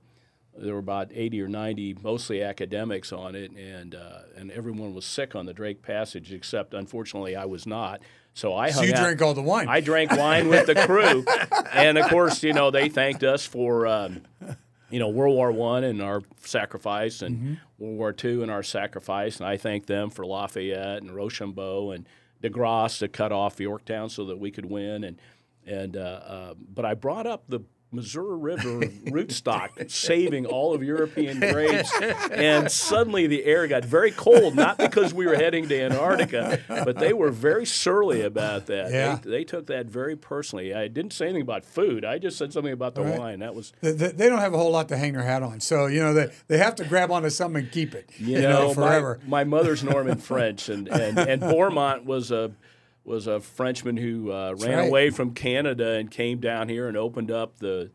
S3: there were about 80 or 90, mostly academics on it, and uh, and everyone was sick on the Drake Passage, except unfortunately I was not. So I
S1: So you
S3: out-
S1: drank all the wine.
S3: I drank wine with the crew, and of course, you know, they thanked us for, um, you know, World War One and our sacrifice, and
S1: Mm-hmm.
S3: World War Two and our sacrifice, and I thanked them for Lafayette and Rochambeau and De Grasse to cut off Yorktown so that we could win, and and uh, uh, but I brought up the Missouri River rootstock saving all of European grapes, and suddenly the air got very cold. Not because we were heading to Antarctica, but they were very surly about that.
S1: Yeah.
S3: They, they took that very personally. I didn't say anything about food. I just said something about the
S1: Right.
S3: wine. That was
S1: They, they don't have a whole lot to hang their hat on, so you know they, they have to grab onto something and keep it.
S3: you know, my-
S1: forever.
S3: My, mother's Norman French, and, and, and Bourgmont was a was a Frenchman who uh, ran
S1: right.
S3: away from Canada and came down here and opened up the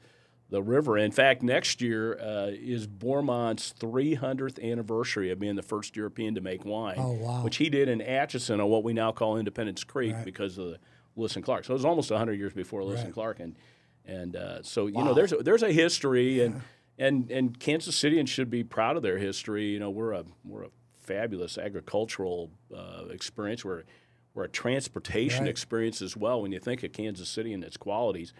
S3: the river. In fact, next year uh, is Bourgmont's 300th anniversary of being the first European to make wine,
S1: Oh, wow.
S3: which he did in Atchison on what we now call Independence Creek
S1: Right.
S3: because of the Lewis and Clark. So it was almost 100 years before Lewis
S1: Right.
S3: and Clark, and and uh, so you know there's a, there's a history and. And, and Kansas Cityans should be proud of their history. You know, we're a we're a fabulous agricultural uh, experience. We're we're a transportation
S1: Right.
S3: experience as well. When you think of Kansas City and its qualities,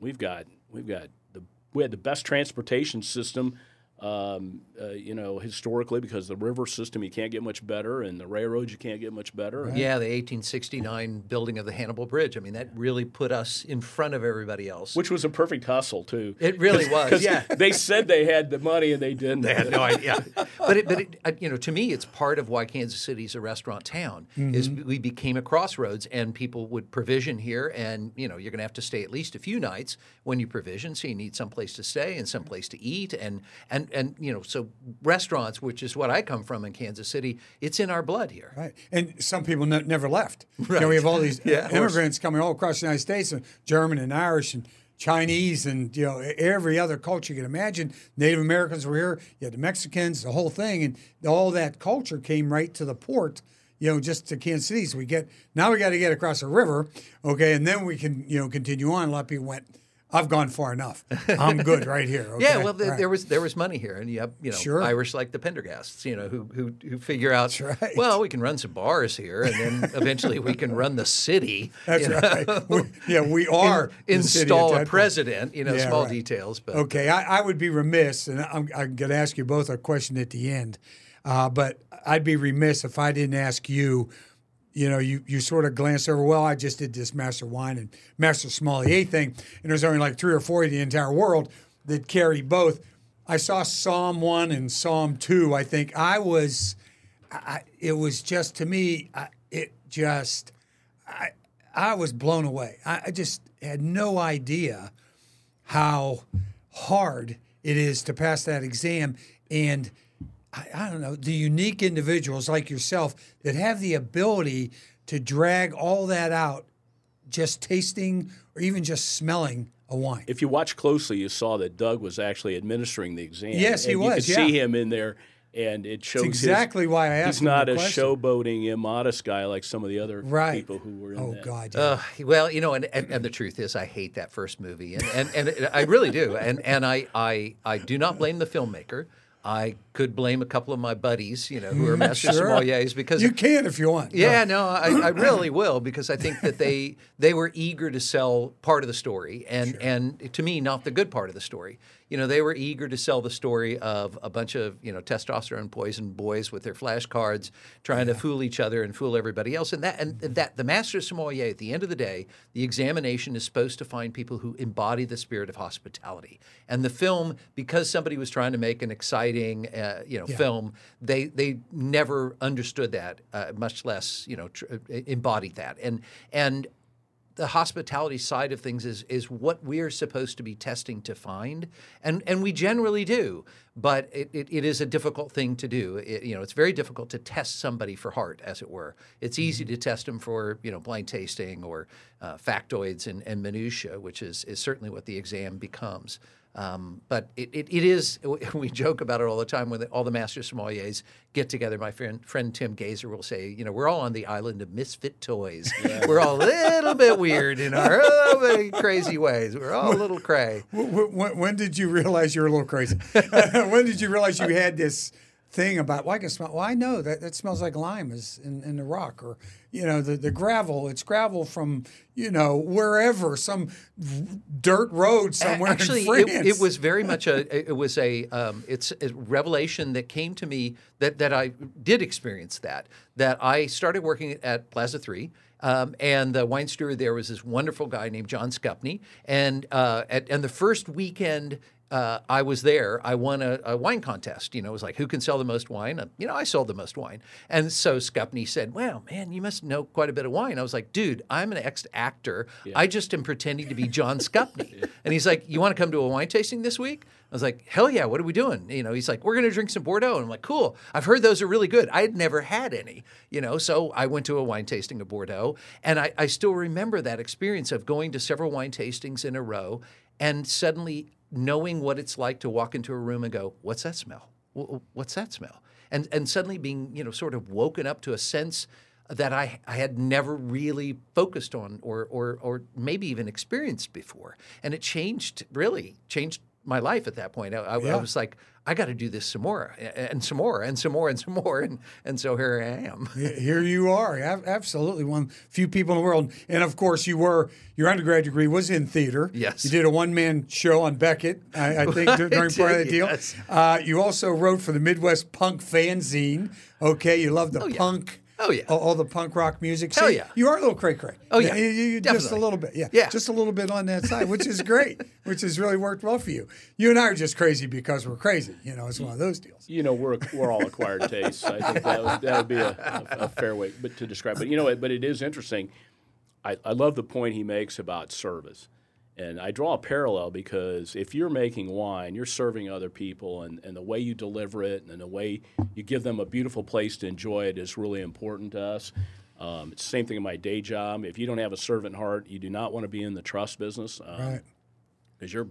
S3: we've got we've got the we had the best transportation system. Um, uh, you know, historically, because the river system you can't get much better, and the railroads you can't get much better.
S2: Yeah, the 1869 building of the Hannibal Bridge. I mean, that really put us in front of everybody else.
S3: Which was a perfect hustle too.
S2: It really was,
S3: 'Cause
S2: yeah.
S3: they said they had the money and they didn't.
S2: They had no idea. but it, but it, uh, you know, to me, it's part of why Kansas City's a restaurant town. Is we became a crossroads, and people would provision here, and you know, you're going to have to stay at least a few nights when you provision, so you need some place to stay and some place to eat, and and and you know, so restaurants, which is what I come from in Kansas City, it's in our blood here.
S1: Right. And some people ne- never left. You know, we have all these
S2: Yeah,
S1: immigrants coming all across the United States, and German and Irish and Chinese and you know every other culture you can imagine. Native Americans were here. You had the Mexicans, the whole thing, and all that culture came right to the port. You know, just to Kansas City. So we get now we got to get across the river, okay, and then we can you know continue on. A lot of people went. I've gone far enough. I'm good right here.
S2: Yeah, well, there,
S1: Right.
S2: there was there was money here, and you have you know
S1: Sure.
S2: Irish like the Pendergasts, you know, who who who figure out.
S1: right.
S2: Well, we can run some bars here, and then eventually we can run the city.
S1: That's right. We, yeah, we are
S2: in- install a president. You know,
S1: Yeah,
S2: small
S1: right.
S2: details, but
S1: Okay, I, I would be remiss, and I'm, I'm going to ask you both a question at the end, uh, but I'd be remiss if I didn't ask you. You know, you, you sort of glance over. Well, I just did this master wine and master sommelier thing, and there's only like three or four in the entire world that carry both. I saw Somm one and Somm two. I think I was, I, it was just to me, I, it just, I, I was blown away. I, I just had no idea how hard it is to pass that exam and I, I don't know the unique individuals like yourself that have the ability to drag all that out just tasting or even just smelling a wine
S3: If you watch closely, you saw that Doug was actually administering the exam.
S1: Yes, he
S3: and
S1: was,
S3: You could
S1: yeah.
S3: see him in there, and it shows his-
S1: exactly why I asked
S3: He's not
S1: the
S3: a
S1: question.
S3: showboating, immodest guy like some of the other
S1: right
S3: people who were in
S1: oh
S3: that.
S1: god yeah.
S2: Uh, well, you know, and, and, and the truth is, I hate that first movie, and, and, and I really do, and and I, I I do not blame the filmmaker. I could blame a couple of my buddies, you know, who are master
S1: Sure.
S2: sommeliers because
S1: you can if you want
S2: Yeah, no, I, I really will because I think that they they were eager to sell part of the story, and and to me, not the good part of the story. You know, they were eager to sell the story of a bunch of you know testosterone poisoned boys with their flashcards trying to fool each other and fool everybody else, and that and that the master sommelier at the end of the day, the examination is supposed to find people who embody the spirit of hospitality, and the film because somebody was trying to make an exciting uh, you know film, they they never understood that, uh, much less you know tr- embodied that, and and the hospitality side of things is is what we're supposed to be testing to find, and and we generally do, but it, it, it is a difficult thing to do. It, you know, it's very difficult to test somebody for heart, as it were. It's easy to test them for you know blind tasting or uh, factoids and, and minutia, which is is certainly what the exam becomes. Um, but it, it, it is, we joke about it all the time when the, all the master sommeliers get together. My friend, friend Tim Gaiser will say, you know, we're all on the island of misfit toys. We're all a little bit weird in our crazy ways. We're all a little cray.
S1: When, when, when did you realize you were a little crazy? when did you realize you had this thing about, well, I can smell, well, I know that, that smells like lime is in, in the rock or, you know, the, the gravel, it's gravel from, you know, wherever, some dirt road somewhere
S2: Actually,
S1: in France.
S2: it, it was very much a it was a um, it's a revelation that came to me that that I did experience that that I started working at Plaza Three. Um, and the wine steward there was this wonderful guy named John Scupney. And uh, at, and the first weekend uh, I was there, I won a, a wine contest. You know, it was like who can sell the most wine. Uh, you know, I sold the most wine. And so Scupney said, "Well, man, you must know quite a bit of wine." I was like, "Dude, I'm an ex-actor. I just am pretending to be John Scupney." And he's like, "You want to come to a wine tasting this week?" I was like, "Hell yeah! What are we doing?" You know, he's like, "We're going to drink some Bordeaux." And I'm like, "Cool. I've heard those are really good. I had never had any." You know, so I went to a wine tasting of Bordeaux, and I, I still remember that experience of going to several wine tastings in a row, and suddenly knowing what it's like to walk into a room and go, "What's that smell? What's that smell?" And and suddenly being you know sort of woken up to a sense that I, I had never really focused on or, or or maybe even experienced before, and it changed really changed my life at that point. I, I,
S1: Yeah.
S2: I was like, I got to do this some more and some more and some more and some more, and and so here I am.
S1: Here you are, absolutely one few people in the world, and of course you were your undergrad degree was in theater.
S2: Yes.
S1: you did a one man show on Beckett, I, I think dur- during part of the deal.
S2: yes.
S1: Uh, you also wrote for the Midwest Punk fanzine. Okay, you love the
S2: yeah.
S1: punk.
S2: Oh, yeah.
S1: all, all the punk rock music.
S2: Hell
S1: See,
S2: yeah.
S1: you are a little cray cray.
S2: Oh, yeah.
S1: you, you- just a little bit. Yeah,
S2: Yeah.
S1: just a little bit on that side, which is great, which has really worked well for you. You and I are just crazy because we're crazy. You know, it's one of those deals.
S3: You know, we're we're all acquired tastes. I think that would, that would be a, a, a fair way but to describe. But you know, but it is interesting. I, I love the point he makes about service. And I draw a parallel because if you're making wine, you're serving other people, and, and the way you deliver it and the way you give them a beautiful place to enjoy it is really important to us. Um, it's the same thing in my day job. If you don't have a servant heart, you do not want to be in the trust business. Um,
S1: Right.
S3: because you're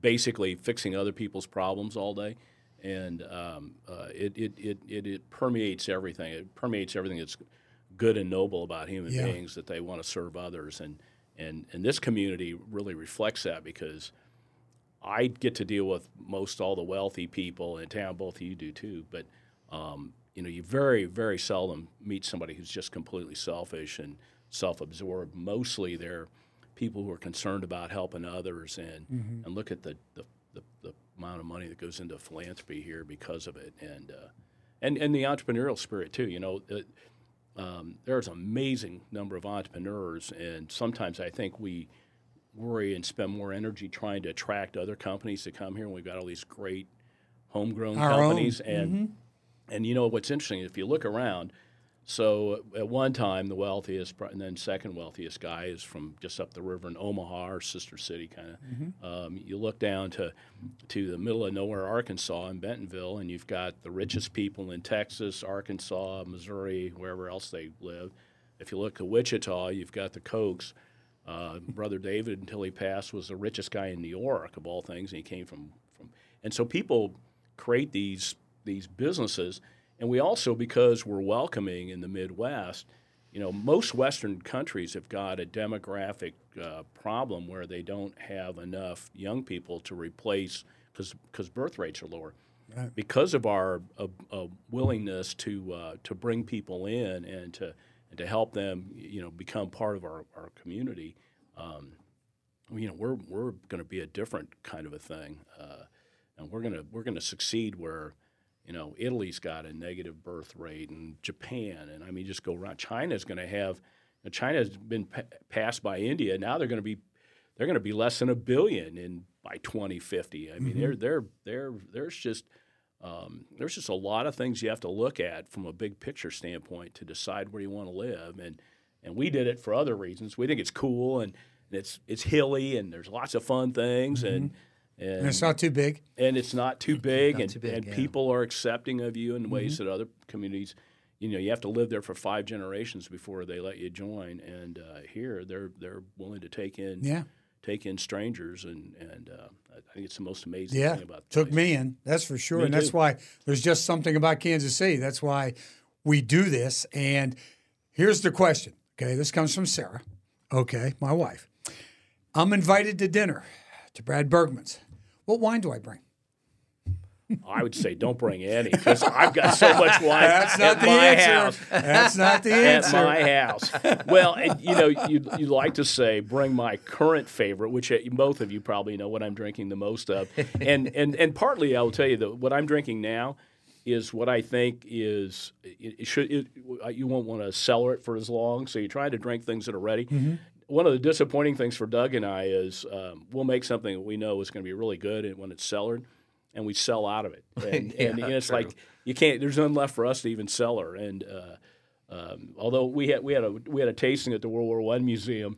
S3: basically fixing other people's problems all day, and um, uh, it, it, it, it, it permeates everything. It permeates everything that's good and noble about human
S1: Yeah.
S3: beings that they want to serve others, and and and this community really reflects that because I get to deal with most all the wealthy people in town. Both of you do too, but um, you know, you very, very seldom meet somebody who's just completely selfish and self-absorbed. Mostly, they're people who are concerned about helping others, and and look at the the, the the amount of money that goes into philanthropy here because of it, and uh, and and the entrepreneurial spirit too. You know. It, um, there's an amazing number of entrepreneurs, and sometimes I think we worry and spend more energy trying to attract other companies to come here. And we've got all these great homegrown
S1: Our own.
S3: companies, and and you know what's interesting if you look around. So at one time, the wealthiest, and then second wealthiest guy is from just up the river in Omaha, our sister city, kind of. Um, you look down to to the middle of nowhere, Arkansas, in Bentonville, and you've got the richest people in Texas, Arkansas, Missouri, wherever else they live. If you look at Wichita, you've got the Kochs. Uh, Brother David, until he passed, was the richest guy in New York of all things, and he came from from. And so people create these these businesses, and we also because we're welcoming in the Midwest. You know, most Western countries have got a demographic uh, problem where they don't have enough young people to replace because birth rates are lower. Because of our uh, uh, willingness to uh, to bring people in and to and to help them, you know, become part of our, our community, um, you know, we're we're going to be a different kind of a thing, uh, and we're gonna we're gonna succeed where, you know, Italy's got a negative birth rate, and Japan, and I mean, just go around. China's going to have, you know, China's been pa- passed by India. Now they're going to be, they're going to be less than a billion in by 2050. I mean, they're they're they're there's just um, there's just a lot of things you have to look at from a big picture standpoint to decide where you want to live. And and we did it for other reasons. We think it's cool and, and it's it's hilly and there's lots of fun things and and
S1: And it's not too big.
S3: and it's not too big,
S2: Not
S3: and,
S2: too big,
S3: and
S2: yeah.
S3: people are accepting of you in ways that other communities, you know, you have to live there for five generations before they let you join. And uh, here, they're they're willing to take in
S1: Yeah.
S3: take in strangers, and and uh, I think it's the most amazing
S1: Yeah,
S3: thing about
S1: took
S3: place.
S1: me in. That's for sure,
S3: Me
S1: and that's why there's just something about Kansas City. That's why we do this. And here's the question. Okay, this comes from Sarah. Okay, my wife. I'm invited to dinner to Brad Bergman's. What wine do I bring?
S3: I would say don't bring any because I've got so much wine
S1: That's not
S3: at
S1: the
S3: my
S1: answer.
S3: house.
S1: That's not the answer.
S3: at my house. Well, and, you know, you you like to say bring my current favorite, which uh, both of you probably know what I'm drinking the most of, and and and partly I will tell you that what I'm drinking now is what I think is it, it should it, you won't want to cellar it for as long, so you're trying to drink things that are ready.
S1: Mm-hmm.
S3: One of the disappointing things for Doug and I is um, we'll make something that we know is going to be really good and when it's cellared, and we sell out of it, and, and,
S2: Yeah,
S3: and it's
S2: true.
S3: like you can't. There's none left for us to even cellar, and. Uh, um, although we had we had a we had a tasting at the World War One museum,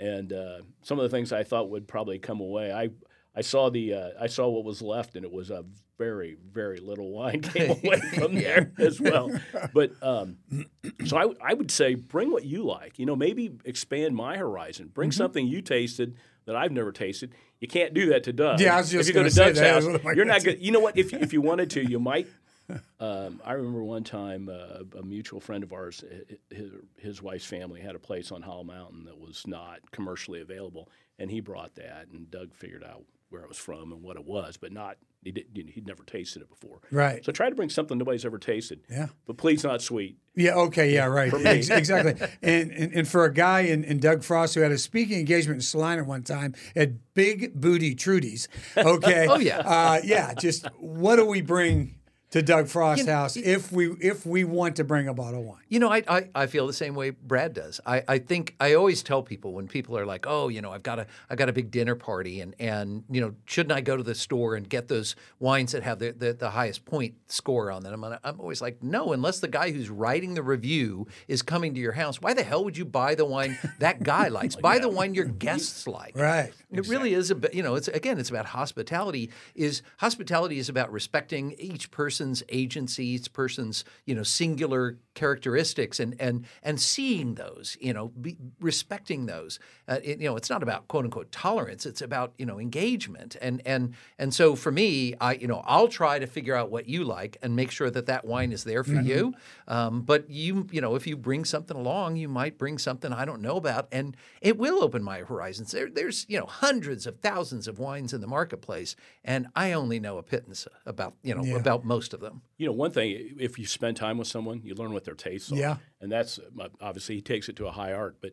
S3: and uh, some of the things I thought would probably come away. I I saw the uh, I saw what was left, and it was a very very little wine came away from there as well. But um, so I I would say bring what you like. You know, maybe expand my horizon. Bring
S1: Mm-hmm.
S3: something you tasted that I've never tasted. You can't do that to Doug.
S1: Yeah, I was just
S3: if you go
S1: gonna say
S3: Doug's
S1: that.
S3: house,
S1: That was one of my
S3: you're not good. You know what? If if you wanted to, you might um, I remember one time uh, a mutual friend of ours, his, his wife's family had a place on Howell Mountain that was not commercially available, and he brought that, and Doug figured out where it was from and what it was, but not he did, you know, he'd never tasted it before.
S1: Right.
S3: So try to bring something nobody's ever tasted.
S1: Yeah.
S3: But please not sweet.
S1: Yeah. Okay. Yeah. Right. Ex- exactly. And, and and for a guy in, in Doug Frost who had a speaking engagement in Salina one time at Big Booty Trudy's. Okay.
S2: Oh, yeah.
S1: Uh, yeah. Just what do we bring to Doug Frost's house if we if we want to bring a bottle of wine?
S2: You know, I, I, I feel the same way Brad does. I, I think I always tell people when people are like, oh, you know, I've got a I've got a big dinner party and and you know, shouldn't I go to the store and get those wines that have the, the, the highest point score on them? And I'm always like, no, unless the guy who's writing the review is coming to your house. Why the hell would you buy the wine that guy likes? buy the wine your guests like.
S1: Right.
S2: It really is about you know it's again it's about hospitality is hospitality is about respecting each person's agency each person's you know singular characteristics and and and seeing those you know be, respecting those. Uh, it, you know it's not about quote unquote tolerance. It's about you know engagement. And and and so for me I you know I'll try to figure out what you like and make sure that that wine is there for
S1: Mm-hmm.
S2: you. Um, but you you know if you bring something along you might bring something I don't know about and it will open my horizons. There there's you know hundreds of thousands of wines in the marketplace and I only know a pittance about you know
S1: Yeah.
S2: about most of them.
S3: You know, one thing, if you spend time with someone, you learn what their tastes are.
S1: Yeah.
S3: And that's uh, obviously he takes it to a high art. But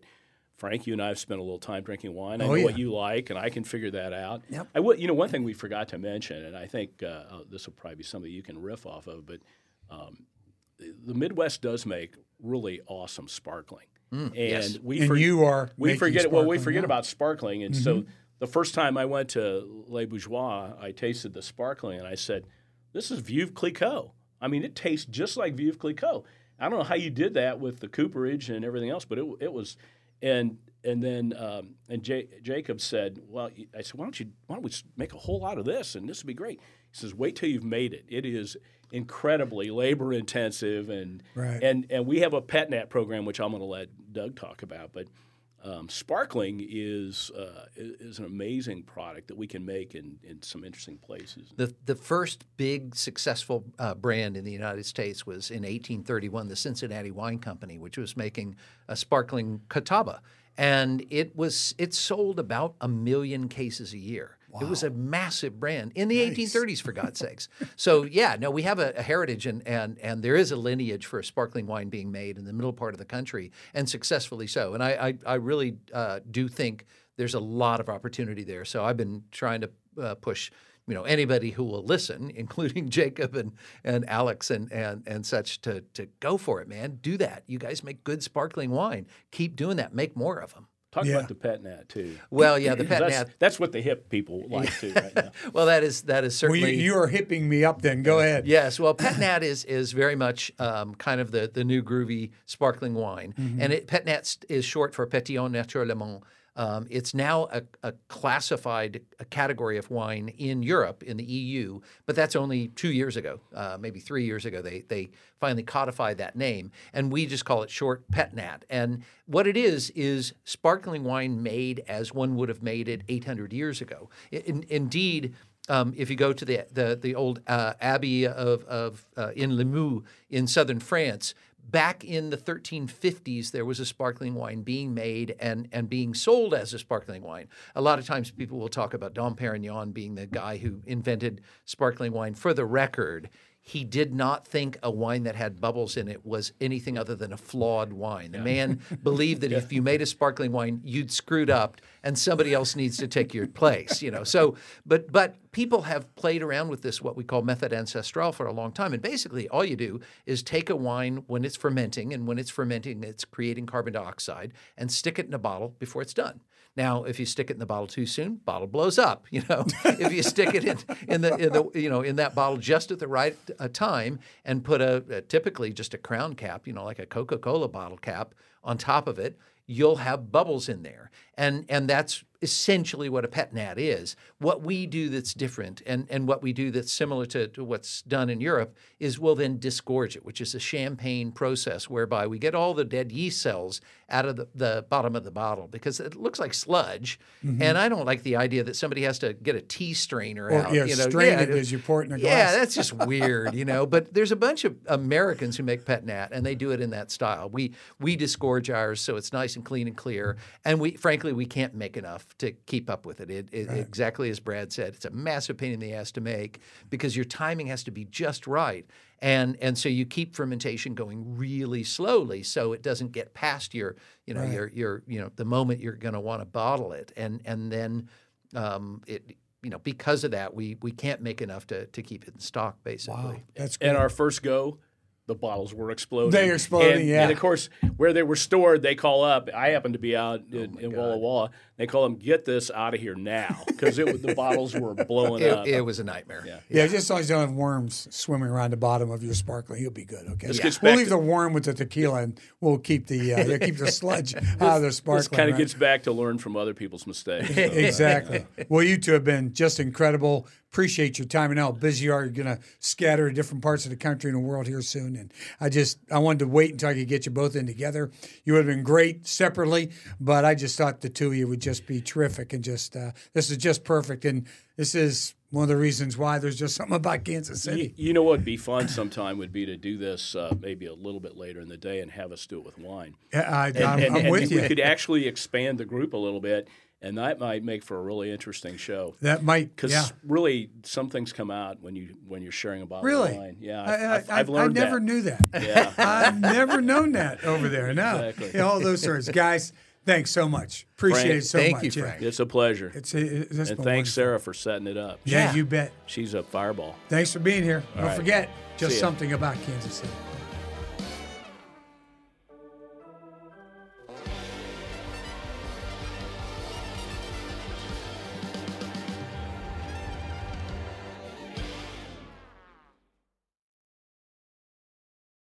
S3: Frank, you and I have spent a little time drinking wine. I
S1: Oh,
S3: know
S1: yeah.
S3: what you like, and I can figure that out.
S1: Yep.
S3: I would, you know, one thing we forgot to mention, and I think uh, oh, this will probably be something you can riff off of, but um, the- the Midwest does make really awesome sparkling. and
S2: yes.
S3: we
S1: And
S3: for-
S1: you are
S3: we forget well we forget
S1: wine.
S3: about sparkling and so the first time I went to Les Bourgeois I tasted the sparkling and I said this is Veuve Clicquot I mean it tastes just like Veuve Clicquot I don't know how you did that with the cooperage and everything else but it, it was and and then um, and J- Jacob said well I said why don't you why don't we make a whole lot of this and this would be great he says wait till you've made it it is incredibly labor intensive and
S1: Right.
S3: and and we have a PetNat program which I'm going to let Doug talk about but um, sparkling is uh, is an amazing product that we can make in, in some interesting places.
S2: The, the first big successful uh, brand in the United States was in 1831, the Cincinnati Wine Company, which was making a sparkling catawba, and it was it sold about a million cases a year. It was a massive brand in the 1830s, for God's sakes. So yeah, no, we have a, a heritage, and and and there is a lineage for sparkling wine being made in the middle part of the country, and successfully so. And I I, I really uh, do think there's a lot of opportunity there. So I've been trying to uh, push you know anybody who will listen, including Jacob and and Alex and and and such, to to go for it, man. Do that. You guys make good sparkling wine. Keep doing that. Make more of them.
S3: Talk
S1: Yeah.
S3: about the PetNat too.
S2: Well, yeah, the pet
S3: that's,
S2: nat.
S3: that's what the hip people like too right now.
S2: Well, that is that is
S1: Well,
S2: certainly.
S1: you, you are hipping me up. Then go ahead.
S2: Yes, well, PetNat is is very much um, kind of the the new groovy sparkling wine, and it PetNat st- is short for Pétillant Naturellement. Um, it's now a, a classified a category of wine in Europe in the EU, but that's only two years ago, uh, maybe three years ago. They they finally codified that name, and we just call it short PetNat. And what it is is sparkling wine made as one would have made it 800 years ago. In, indeed. Um, if you go to the the, the old uh, abbey of, of uh, in Limoux in southern France, back in the 1350s, there was a sparkling wine being made and and being sold as a sparkling wine. A lot of times, people will talk about Dom Perignon being the guy who invented sparkling wine. For the record. He did not think a wine that had bubbles in it was anything other than a flawed wine. The man believed that if you made a sparkling wine, you'd screwed up, and somebody else needs to take your place. You know, so but but people have played around with this what we call méthode ancestrale for a long time, and basically all you do is take a wine when it's fermenting, and when it's fermenting, it's creating carbon dioxide, and stick it in a bottle before it's done. Now, if you stick it in the bottle too soon, bottle blows up. You know, if you stick it in, in the in the you know in that bottle just at the right uh, time and put a, a typically just a crown cap, you know, like a Coca-Cola bottle cap on top of it, you'll have bubbles in there, and and that's essentially what a pet nat is. What we do that's different and, and what we do that's similar to, to what's done in Europe is we'll then disgorge it, which is a champagne process whereby we get all the dead yeast cells out of the, the bottom of the bottle because it looks like sludge. Mm-hmm. And I don't like the idea that somebody has to get a tea strainer
S1: Or,
S2: out.
S1: yeah,
S2: you know,
S1: strain
S2: yeah,
S1: it as you pour it in a glass.
S2: yeah, that's just weird, you know. But there's a bunch of Americans who make pet nat, and they do it in that style. We we disgorge ours so it's nice and clean and clear, and we frankly we can't make enough to keep up with it. It, it exactly as Brad said, it's a massive pain in the ass to make because your timing has to be just right, and and so you keep fermentation going really slowly so it doesn't get past your you know your your you know the moment you're going to want to bottle it, and and then um, it you know because of that we we can't make enough to to keep it in stock basically.
S1: Wow, that's good.
S3: And our first go, the bottles were exploding.
S1: They exploding,
S3: and,
S1: yeah.
S3: And of course, where they were stored, they call up. I happen to be out in, in Walla Walla. They call them, "Get this out of here now," because the bottles were blowing up.
S2: It, it was a nightmare.
S3: Yeah.
S1: Yeah, just as long you don't have worms swimming around the bottom of your sparkling, you'll be good. Okay,
S3: This gets
S1: we'll leave
S3: to-
S1: the worm with the tequila, and we'll keep the uh, keep the sludge out of the sparkling.
S3: This kind of
S1: right?
S3: gets back to learn from other people's mistakes. So,
S1: exactly. Well, you two have been just incredible. Appreciate your time and how busy you are. You're going to scatter to different parts of the country and the world here soon. And I just I wanted to wait until I could get you both in together. You would have been great separately, but I just thought the two of you would just be terrific and just uh, this is just perfect. And this is one of the reasons why there's just something about Kansas City.
S3: you know what would be fun sometime would be to do this uh, maybe a little bit later in the day and have us do it with wine.
S1: Yeah, I,
S3: And,
S1: I'm,
S3: and-
S1: with
S3: we could actually expand the group a little bit, and that might make for a really interesting show.
S1: that might
S3: Because
S1: yeah.
S3: really, some things come out when you when you're sharing a bottle
S1: Really?
S3: of wine. Yeah,
S1: I,
S3: I've,
S1: I,
S3: I've, I've learned
S1: I never
S3: that.
S1: knew that.
S3: Yeah.
S1: I've never known that over there. No,
S3: Exactly.
S1: Yeah, all those stories, guys. Thanks so much. Appreciate
S3: Frank,
S1: it so
S2: thank
S1: much.
S2: you,
S1: yeah.
S2: Frank.
S3: It's a pleasure.
S1: It's, it's, it's
S3: and thanks,
S1: wonderful.
S3: Sarah, for setting it up.
S1: Yeah,
S2: Yeah.
S1: you bet.
S3: She's a fireball.
S1: Thanks for being here. Don't
S3: right.
S1: forget, just
S3: See
S1: something about Kansas City.